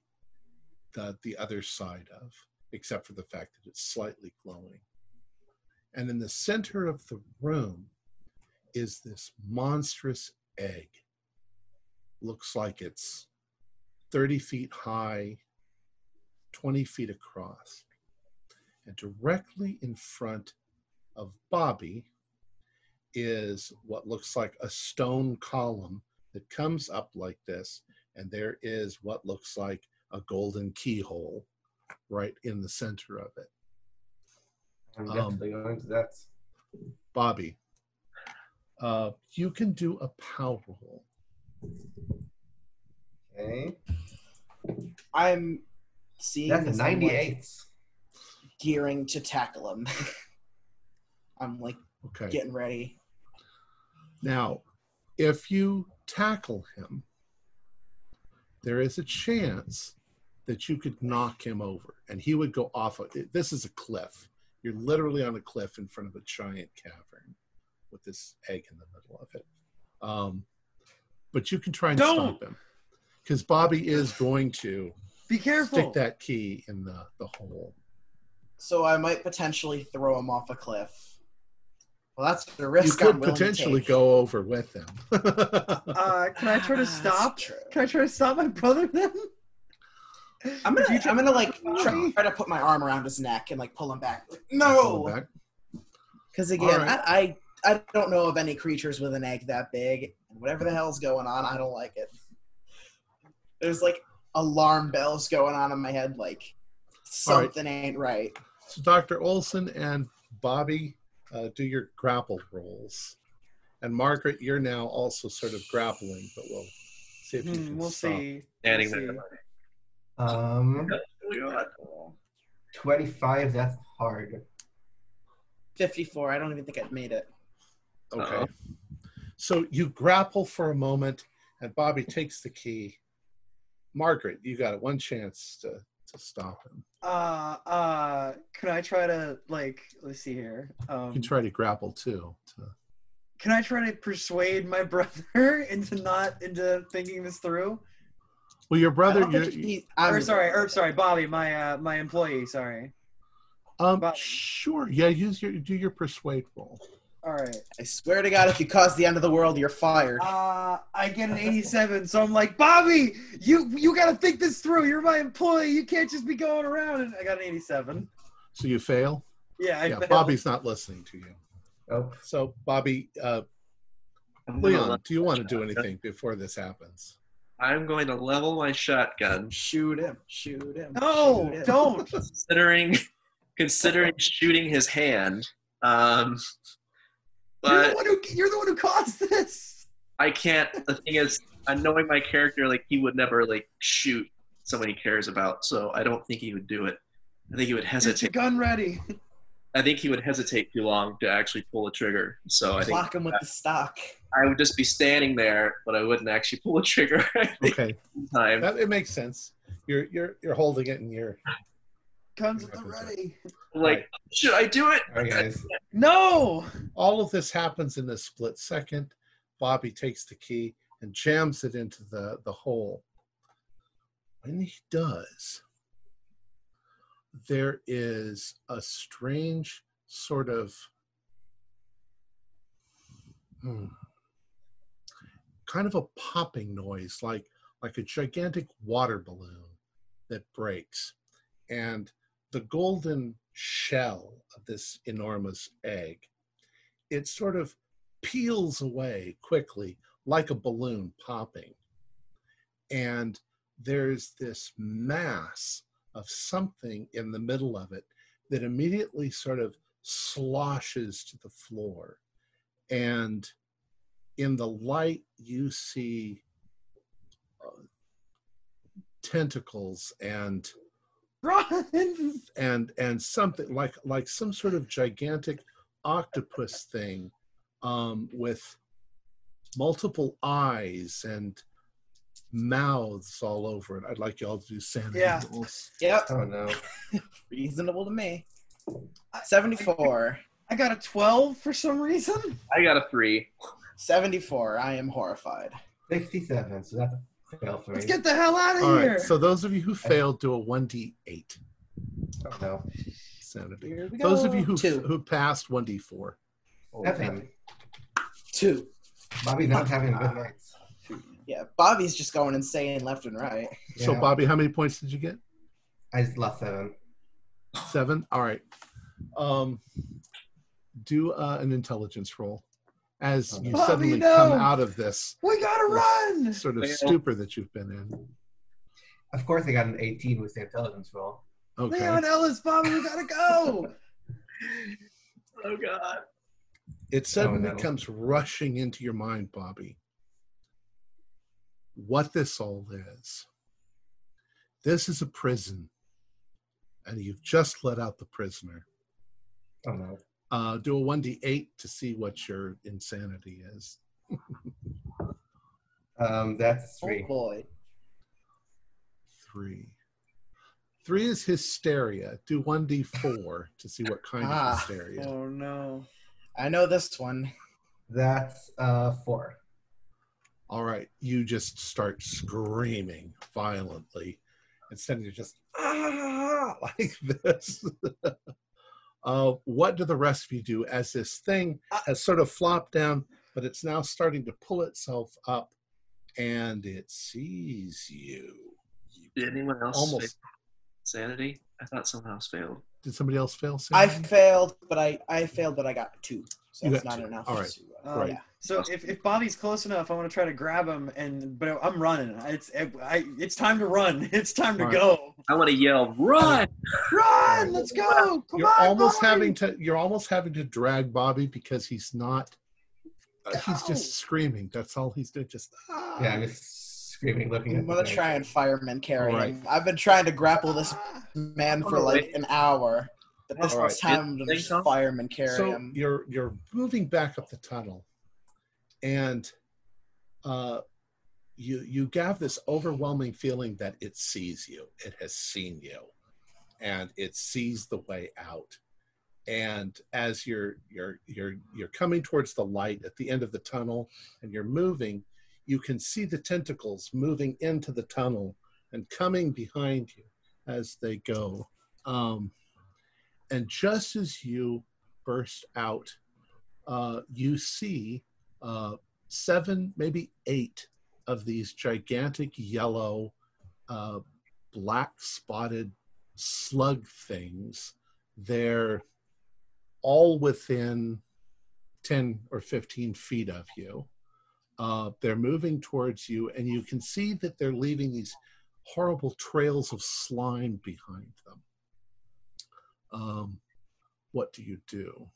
the, the other side of, except for the fact that it's slightly glowing. And in the center of the room is this monstrous egg. Looks like it's 30 feet high, 20 feet across. And directly in front of Bobby is what looks like a stone column that comes up like this. And there is what looks like a golden keyhole right in the center of it. I'm Um, definitely going to that. Bobby, uh, you can do a power roll. Okay. I'm seeing That's a this, 98. gearing to tackle him. (laughs) I'm like Okay. getting ready. Now, if you tackle him, there is a chance that you could knock him over and he would go off. Of, this is a cliff. You're literally on a cliff in front of a giant cavern with this egg in the middle of it. Um, but you can try and Don't! stop him because Bobby is going to Be careful. stick that key in the, the hole. So I might potentially throw him off a cliff. Well, that's the risk. You could I'm potentially to take. go over with him. (laughs) Uh, can I try to Ah, stop? Can I try to stop my brother then? I'm gonna, If you try I'm gonna like try, try to put my arm around his neck and like pull him back. Pull No, because again, All right. I, I I don't know of any creatures with an egg that big. And whatever the hell's going on, I don't like it. There's like alarm bells going on in my head, like All right. something ain't right. So Dr. Olson and Bobby, uh, do your grapple rolls. And Margaret, you're now also sort of grappling, but we'll see if you Hmm, can we'll stop. see. Standing We'll there. see. Um, 25, that's hard. 54. I don't even think I'd made it. Okay. Uh-oh. So you grapple for a moment, and Bobby takes the key. Margaret, you got one chance to, to stop him. Uh, uh, can I try to like? Let's see here. Um, You can try to grapple too. To, can I try to persuade my (laughs) brother into not into thinking this through? Well, your brother, don't you're, he- I'm- or sorry, or sorry, Bobby, my uh, my employee. Sorry. um, Bobby. sure, yeah, use your do your persuade roll. All right. I swear to God, if you cause the end of the world, you're fired. Uh, I get an 87, so I'm like, Bobby, you you got to think this through. You're my employee. You can't just be going around. And I got an 87. So you fail. Yeah, I yeah, failed. Bobby's not listening to you. Oh, So, Bobby, uh, Leon, do you want to do anything before this happens? I'm going to level my shotgun, Shoot him! Shoot him! No, shoot him. don't. (laughs) considering considering shooting his hand. Um, You're the one who you're the one who caused this. I can't. The thing is, I knowing my character, like he would never like shoot someone he cares about. So I don't think he would do it. I think he would Get your hesitate. gun ready. I think he would hesitate too long to actually pull the trigger. So I think Clock him with the stock. I would just be standing there, but I wouldn't actually pull the trigger (laughs) Okay, time. that it makes sense. You're you're you're holding it and you're Guns at the ready. Like, should I do it? All right, guys. (laughs) No. all of this happens in a split second. Bobby takes the key and jams it into the, the hole. When he does, there is a strange sort of hmm, kind of a popping noise, like like a gigantic water balloon that breaks. And the golden shell of this enormous egg, it sort of peels away quickly like a balloon popping. And there's this mass of something in the middle of it that immediately sort of sloshes to the floor. And in the light, you see uh, tentacles and Run. (laughs) and and something like like some sort of gigantic octopus thing um, with multiple eyes and mouths all over it. I'd like you all to do sanity Yeah. rolls. Yep, Oh no. (laughs) reasonable to me. Seventy-four. I got a 12 for some reason. I got a three. 74. I am horrified. 67, so that's a fail for me. Let's get the hell out of All here. right. So those of you who failed, do a one d eight Oh, no. sanity. Here we Those of you who Two. who passed, one d four. Seven. Two. Bobby's not having good nights. Yeah, Bobby's just going insane left and right. So Yeah. Bobby, how many points did you get? I just lost seven. Seven. All right. Um, do uh, an intelligence roll as oh, you Bobby, suddenly no. come out of this we gotta run. sort of Well- stupor that you've been in. Of course, I got an 18 with the intelligence roll. Okay. Leon Ellis, Bobby, we gotta go. (laughs) Oh god. It suddenly oh, no. comes rushing into your mind, Bobby, what this all is. This is a prison, and you've just let out the prisoner. Oh no. Uh, do a 1d8 to see what your insanity is. (laughs) Um, that's Oh three. boy. Three. Three is hysteria. Do 1d4 to see what kind Ah. of hysteria. Oh no. I know this one. That's uh four. All right, you just start screaming violently instead of just ah (laughs) like this. (laughs) uh, what do the rest of you do as this thing has sort of flopped down, but it's now starting to pull itself up, and it sees you? Did anyone else Almost. sanity? I thought someone else failed. Did somebody else fail? I failed, but I I failed, but I got two, so You it's not two. enough. All right. to, uh, Um, Right. So if, if Bobby's close enough, I want to try to grab him, and but I'm running. It's I, it's time to run. (laughs) It's time to All right. go. I want to yell, run! Run! Let's go! Come you're on, almost Bobby! having to. You're almost having to drag Bobby because he's not. he's just screaming. That's all he's doing. Just ah. Yeah, I'm just screaming, looking at I'm the gonna thing. try and fireman carry All right. him. I've been trying to grapple this man for like an hour, but this All right. time I'm gonna just so? fireman carry so him. you're you're moving back up the tunnel and uh you you have this overwhelming feeling that it sees you it has seen you and it sees the way out and as you're you're you're you're coming towards the light at the end of the tunnel and you're moving you can see the tentacles moving into the tunnel and coming behind you as they go um, and just as you burst out uh, you see uh, seven, maybe eight of these gigantic yellow, uh, black spotted slug things. They're all within 10 or 15 feet of you. Uh, they're moving towards you, and you can see that they're leaving these horrible trails of slime behind them. Um, what do you do?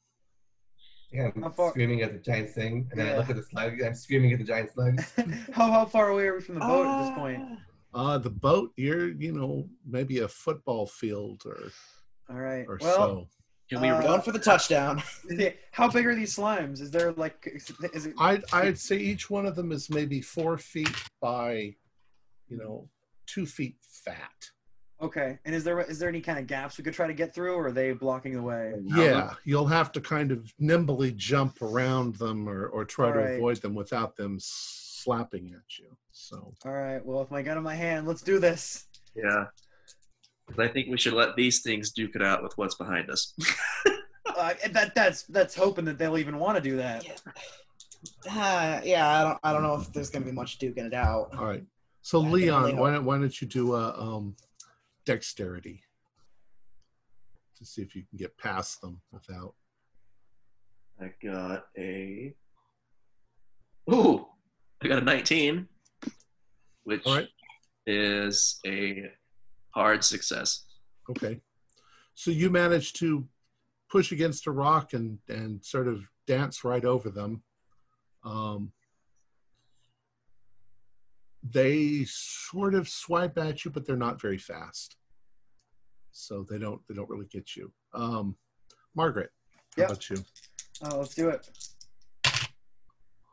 Yeah, I'm far- screaming at the giant thing, and then I look at the slug. I'm screaming at the giant slug. (laughs) how how far away are we from the boat at this point? Uh, the boat, you're, you know, maybe a football field or, All right. or Well, so. Can we? Uh, Going for the touchdown. (laughs) how big are these slimes? Is there like is is it I'd, I'd say each one of them is maybe four feet by, you know, two feet fat. okay? And is there is there any kind of gaps we could try to get through, or are they blocking the way? Yeah, you'll have to kind of nimbly jump around them or, or try to Alright. avoid them without them slapping at you. So, All right. Well, with my gun in my hand, let's do this. yeah. 'Cause I think we should let these things duke it out with what's behind us. (laughs) Uh, that that's that's hoping that they'll even want to do that. Uh, yeah, I don't. I don't know if there's gonna be much duking it out. all right. So, I Leon, only why don't, why don't you do a um, dexterity to see if you can get past them without. I got a. Ooh, I got a 19, which All right. is a hard success. Okay. So you manage to push against a rock and and sort of dance right over them. Um, they sort of swipe at you, but they're not very fast. So they don't they don't really get you. Um, Margaret, how Yep. about you? Oh, let's do it.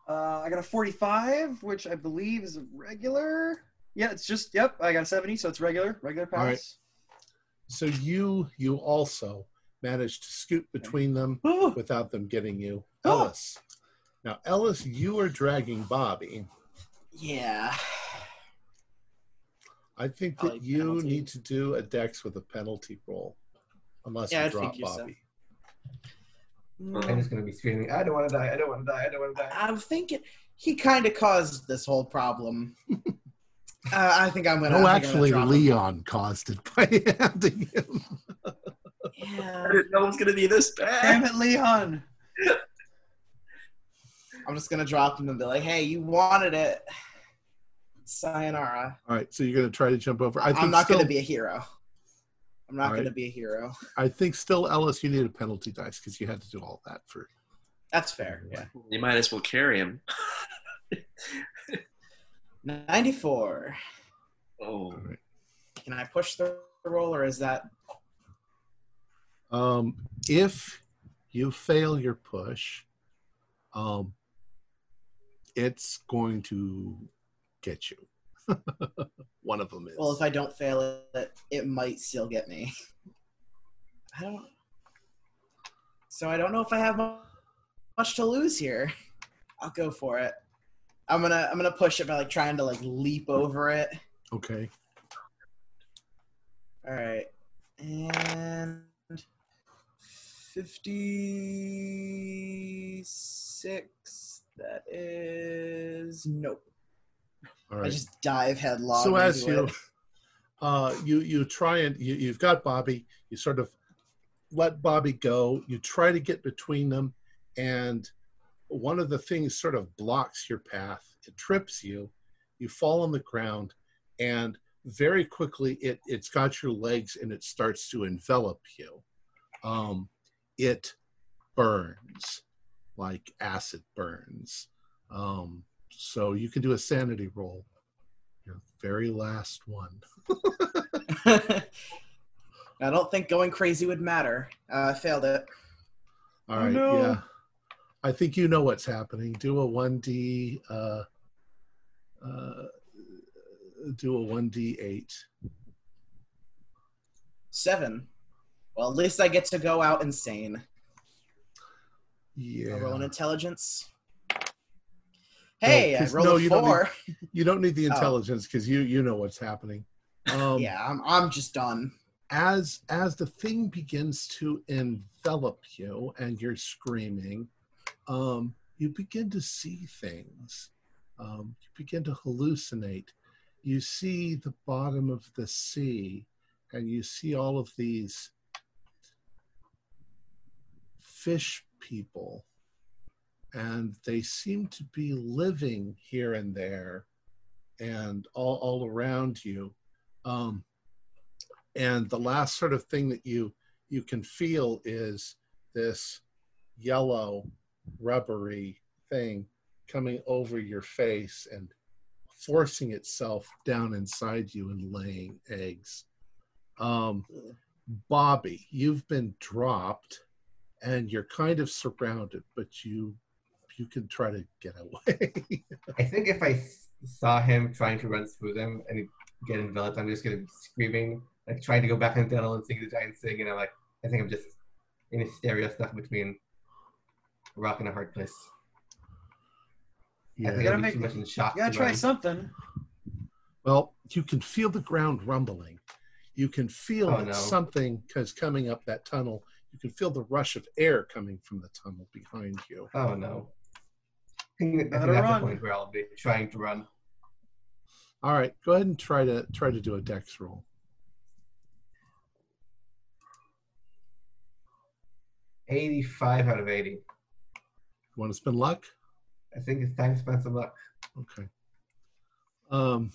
Uh, I got a 45, which I believe is a regular. Yeah, it's just yep. I got a 70, so it's regular, regular pass. All right. So you you also managed to scoot between them without them getting you. (gasps) Ellis. Now, Ellis, you are dragging Bobby. Yeah. I think that Probably you penalty. need to do a dex with a penalty roll, unless Yeah, you I drop figure so. Bobby. I'm just gonna be screaming. I don't want to die. I don't want to die. I don't want to die. I'm thinking he kind of caused this whole problem. (laughs) uh, I think I'm gonna. No, I think I'm actually, gonna drop him. Leon caused it by (laughs) handing him. Yeah. I didn't know it was going to be this bad. damn bad. it, Leon. I'm just gonna drop him and be like, "Hey, you wanted it. Sayonara." All right, so you're going to try to jump over. I think I'm not still, gonna be a hero. I'm not All gonna be a hero. I think still, Ellis, you need a penalty dice because you had to do all that for. That's fair. Yeah. You might as well carry him. (laughs) 94. Oh, All right. Can I push the roll, or is that? Um, if you fail your push, um, it's going to get you. (laughs) One of them is. Well, if I don't fail it, it might still get me. (laughs) I don't. So I don't know if I have much to lose here. I'll go for it. I'm gonna I'm gonna push it by like trying to like leap over it. okay. All right, and fifty-six. That is nope. All right. I just dive headlong. so as you it. (laughs) uh you you try and you, you've got bobby you sort of let bobby go you try to get between them and one of the things sort of blocks your path it trips you you fall on the ground and very quickly it it's got your legs and it starts to envelop you um it burns like acid burns um so you can do a sanity roll your very last one (laughs) I don't think going crazy would matter. Uh, I failed it. All Oh, no. yeah. I think you know what's happening. Do a 1D uh uh do a 1D8. Seven. Well, at least I get to go out insane. I'll roll an intelligence. Hey, I 'cause- rolled no, a you don't need- four. (laughs) You don't need the Oh. intelligence cuz you you know what's happening. Um yeah, I'm, I'm just done. as as the thing begins to envelop you and you're screaming um, you begin to see things um, you begin to hallucinate you see the bottom of the sea and you see all of these fish people and they seem to be living here and there and all, all around you. Um, and the last sort of thing that you you can feel is this yellow rubbery thing coming over your face and forcing itself down inside you and laying eggs. Um, Bobby, you've been dropped and you're kind of surrounded, but you you can try to get away. I think if I saw him trying to run through them and get enveloped, I'm just gonna be screaming, like trying to go back in the tunnel and sing the giant sing, and I'm like, I think I'm just in hysteria stuck between a rock and a hard place. I yeah. think gotta be make- too much in shock. You gotta try run. something. Well, you can feel the ground rumbling. You can feel Oh, no. something because coming up that tunnel. You can feel the rush of air coming from the tunnel behind you. Oh no. I think, I think that's run. the point where I'll be trying to run. All right, go ahead and try to try to do a dex roll. Eighty-five out of eighty. Want to spend luck? I think it's time to spend some luck. Okay. Um,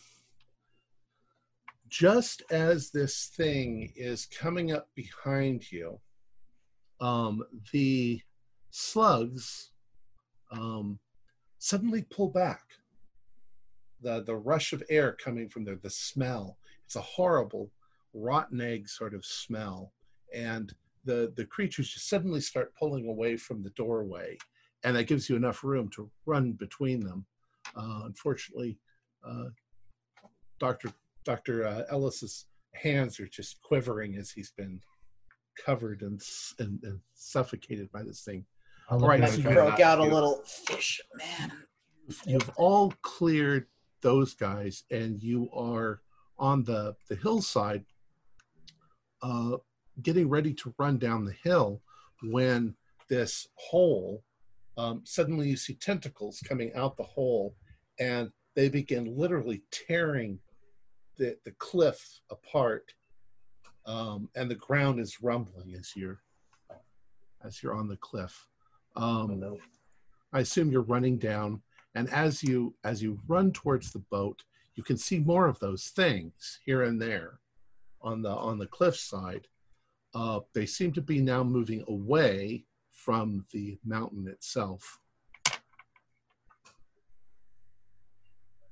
just as this thing is coming up behind you, um, the slugs um, suddenly pull back. The, the rush of air coming from there, the smell, it's a horrible rotten egg sort of smell. And the, the creatures just suddenly start pulling away from the doorway. And that gives you enough room to run between them. Uh, unfortunately, uh, Dr. Dr. Uh, Ellis's hands are just quivering as he's been covered and, and, and suffocated by this thing. I'll Right, so you him and try Broke out a little fish, man. You've all cleared those guys, and you are on the, the hillside uh, getting ready to run down the hill when this hole um, suddenly you see tentacles coming out the hole and they begin literally tearing the, the cliff apart um, and the ground is rumbling as you're as you're on the cliff Oh um, no. I assume you're running down, and as you as you run towards the boat, you can see more of those things here and there on the on the cliffside. Uh, they seem to be now moving away from the mountain itself.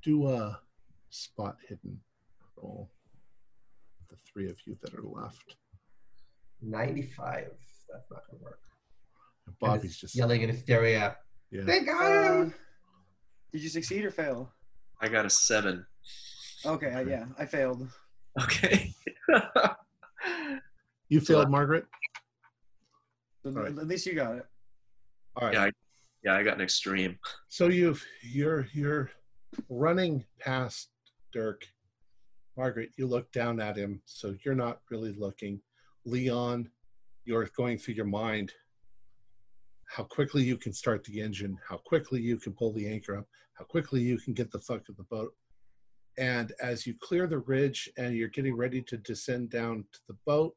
Do a spot hidden roll. The three of you that are left. 95. That's not gonna work. And And Bobby's just yelling in hysteria. yeah. They got Uh, him! did you succeed or fail? I got a seven. Okay, uh, yeah, I failed. Okay. (laughs) You failed, Margaret. So All right. At least you got it. All right. Yeah, yeah, I got an extreme. So you've you're you're running past Dirk. Margaret, you look down at him, so you're not really looking. Leon, you're going through your mind how quickly you can start the engine, how quickly you can pull the anchor up, how quickly you can get the fuck of the boat. And as you clear the ridge and you're getting ready to descend down to the boat,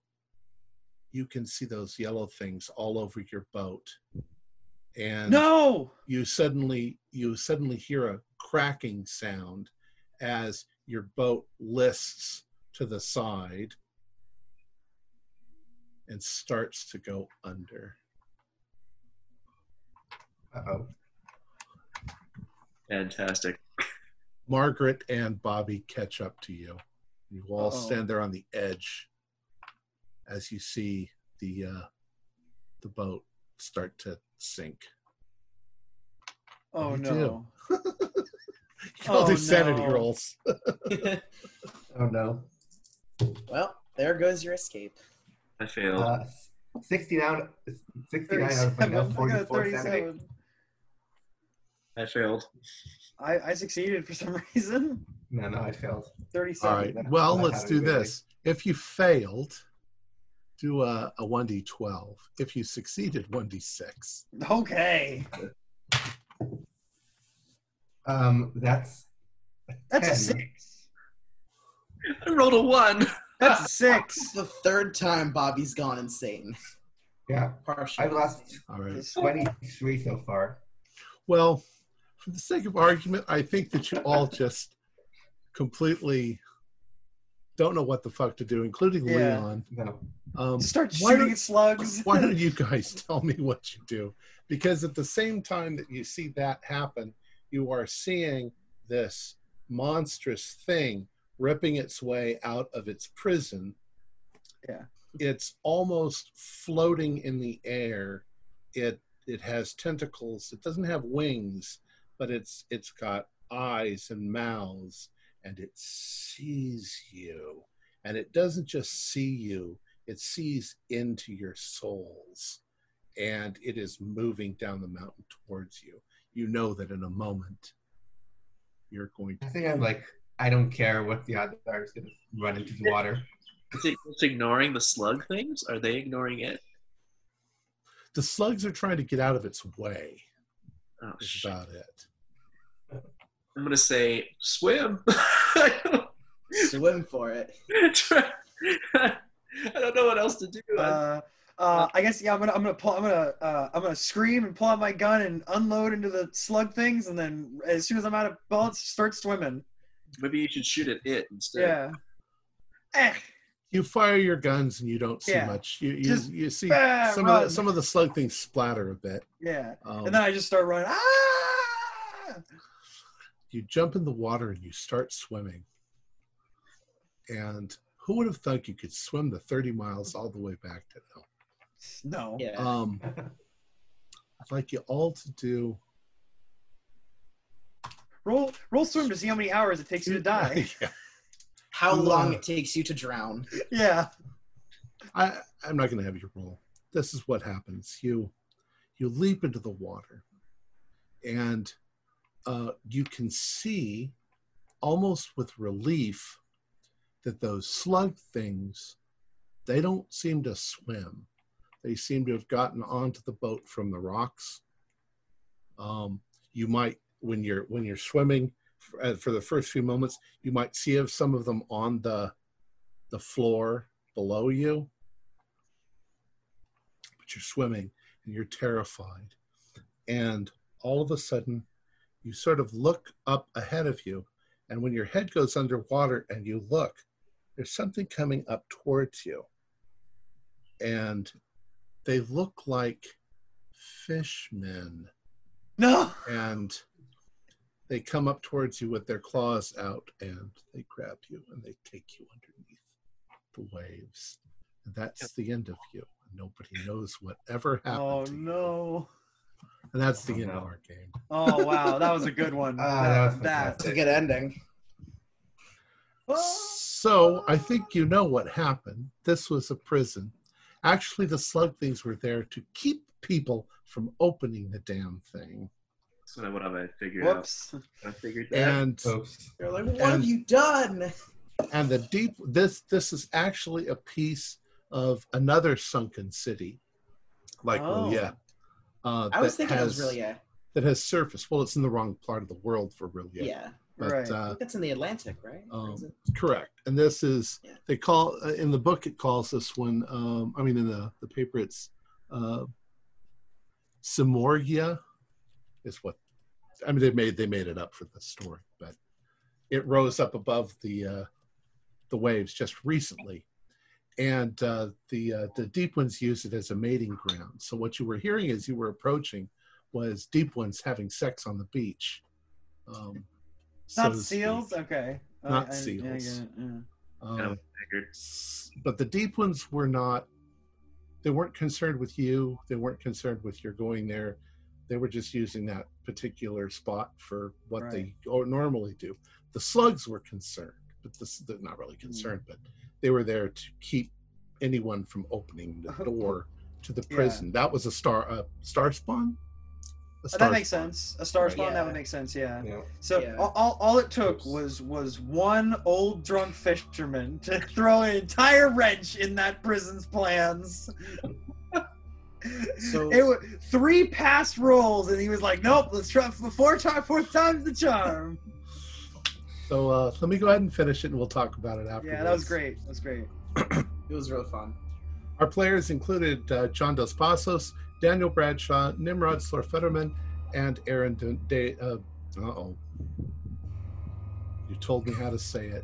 you can see those yellow things all over your boat. And No! you suddenly you suddenly hear a cracking sound as your boat lists to the side and starts to go under. Uh-oh. Fantastic. Margaret and Bobby catch up to you. You all Uh-oh. stand there on the edge as you see the uh, the boat start to sink. Oh no. (laughs) You all Oh, do sanity no. rolls. (laughs) Oh no. well, there goes your escape. I failed. Uh, 69, 69 out of 37. I uh, 44 sanity. 37. I failed. I, I succeeded for some (laughs) reason. No, no, I failed. 37. All right. Well, let's do to do it. this. If you failed, do a, a 1d12. If you succeeded, 1d6. Okay. Um, that's That's a six. I rolled a one. That's a six. (laughs) the third time Bobby's gone insane. Yeah, Partially. I've lost All right. 23 so far. Well, for the sake of argument, I think that you all just completely don't know what the fuck to do, including Yeah. Leon. No. Um, start why shooting don't- slugs. (laughs) why don't (laughs) you guys tell me what you do? Because at the same time that you see that happen, you are seeing this monstrous thing ripping its way out of its prison. Yeah. It's almost floating in the air. It it has tentacles. It doesn't have wings, but it's it's got eyes and mouths and it sees you. And it doesn't just see you, it sees into your souls and it is moving down the mountain towards you. You know that in a moment you're going I think I'm like, I don't care what the odds are. It's gonna run into the water. Is it just ignoring the slug things? Are they ignoring it? The slugs are trying to get out of its way, Oh, is shit. about it. I'm gonna say swim. (laughs) Swim for it. I don't know what else to do. Uh, uh, I guess yeah. I'm gonna I'm gonna pull I'm gonna uh, I'm gonna scream and pull out my gun and unload into the slug things, and then as soon as I'm out of bullets, start swimming. Maybe you should shoot at it instead. Yeah. Eh, You fire your guns and you don't see Yeah. much. You you, Just, you see ah, some of the, some of the slug things splatter a bit. yeah. Um, And then I just start running. Ah! You jump in the water and you start swimming. And who would have thought you could swim the 30 miles all the way back to hell? No. Yeah. Um, I'd like you all to do. Roll roll swim to see how many hours it takes you to (laughs) die. Yeah. How you, long uh, it takes you to drown? yeah. I, I'm not going to have you roll. This is what happens. You you leap into the water, and uh, you can see, almost with relief, that those slug things, they don't seem to swim. They seem to have gotten onto the boat from the rocks. Um, you might, when you're when you're swimming, for, uh, for the first few moments, you might see of some of them on the the floor below you but you're swimming and you're terrified. And all of a sudden, you sort of look up ahead of you. And when your head goes underwater and you look, there's something coming up towards you. And they look like fishmen. No. And they come up towards you with their claws out and they grab you and they take you underneath the waves. And that's the end of you. Nobody knows whatever happened. Oh no. And that's the Oh, end of our game. Oh wow, that was a good (laughs) one. Ah, that was that. It's a good ending. So I think you know what happened. This was a prison. Actually, the slug things were there to keep people from opening the damn thing. That's what I, what I figured Whoops. out. I figured that. And Oops. You're like, what And- have you done? and the deep this this is actually a piece of another sunken city, like Oh. Roya. Uh, I was thinking it was has- really a that has surfaced. Well, it's in the wrong part of the world for Roya. yeah. But Right. uh, That's in the Atlantic, right? Um, correct. And this is Yeah. they call uh, in the book it calls this one. Um, I mean, in the the paper it's uh, Simorgia is what I mean. They made they made it up for the story, but it rose up above the uh, the waves just recently, and uh, the uh, the deep ones use it as a mating ground. So what you were hearing as you were approaching was deep ones having sex on the beach. Um, Not to seals? speak. Okay. Not I- I- seals. yeah, I yeah. Um, Yeah. Figured. s- but the deep ones were not they weren't concerned with you they weren't concerned with your going there they were just using that particular spot for what they normally do the slugs were concerned but this they're not really hmm. concerned but they were there to keep anyone from opening the uh-huh. door to the Yeah. prison that was a star a star spawn A star that makes spawn. sense. A star spawn, that would make sense, yeah. Yeah. So Yeah. all, all, all it took was was one old drunk fisherman to throw an entire wrench in that prison's plans. So- it was three pass rolls, and he was like, "Nope, let's try for four times. Fourth time's the charm." So uh, let me go ahead and finish it and we'll talk about it after Yeah, that was great. That was great. (clears throat) It was real fun. Our players included uh, John Dos Passos, Daniel Bradshaw, Nimrod Slorfetterman, and Aaron De, De uh oh. You told me how to say it.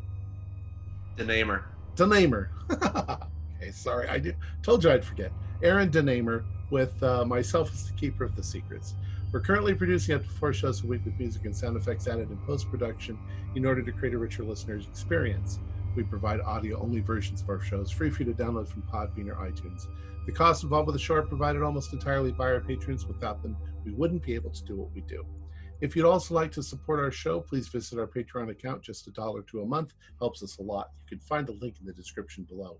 Denamer. Denamer. (laughs) okay, sorry, I did, told you I'd forget. Aaron Denamer with uh, myself as the keeper of the secrets. We're currently producing up to four shows a week with music and sound effects added in post production in order to create a richer listener's experience. We provide audio only versions of our shows free for you to download from Podbean or iTunes. The costs involved with the show are provided almost entirely by our patrons. Without them, we wouldn't be able to do what we do. If you'd also like to support our show, please visit our Patreon account. Just a dollar to a month helps us a lot. You can find the link in the description below.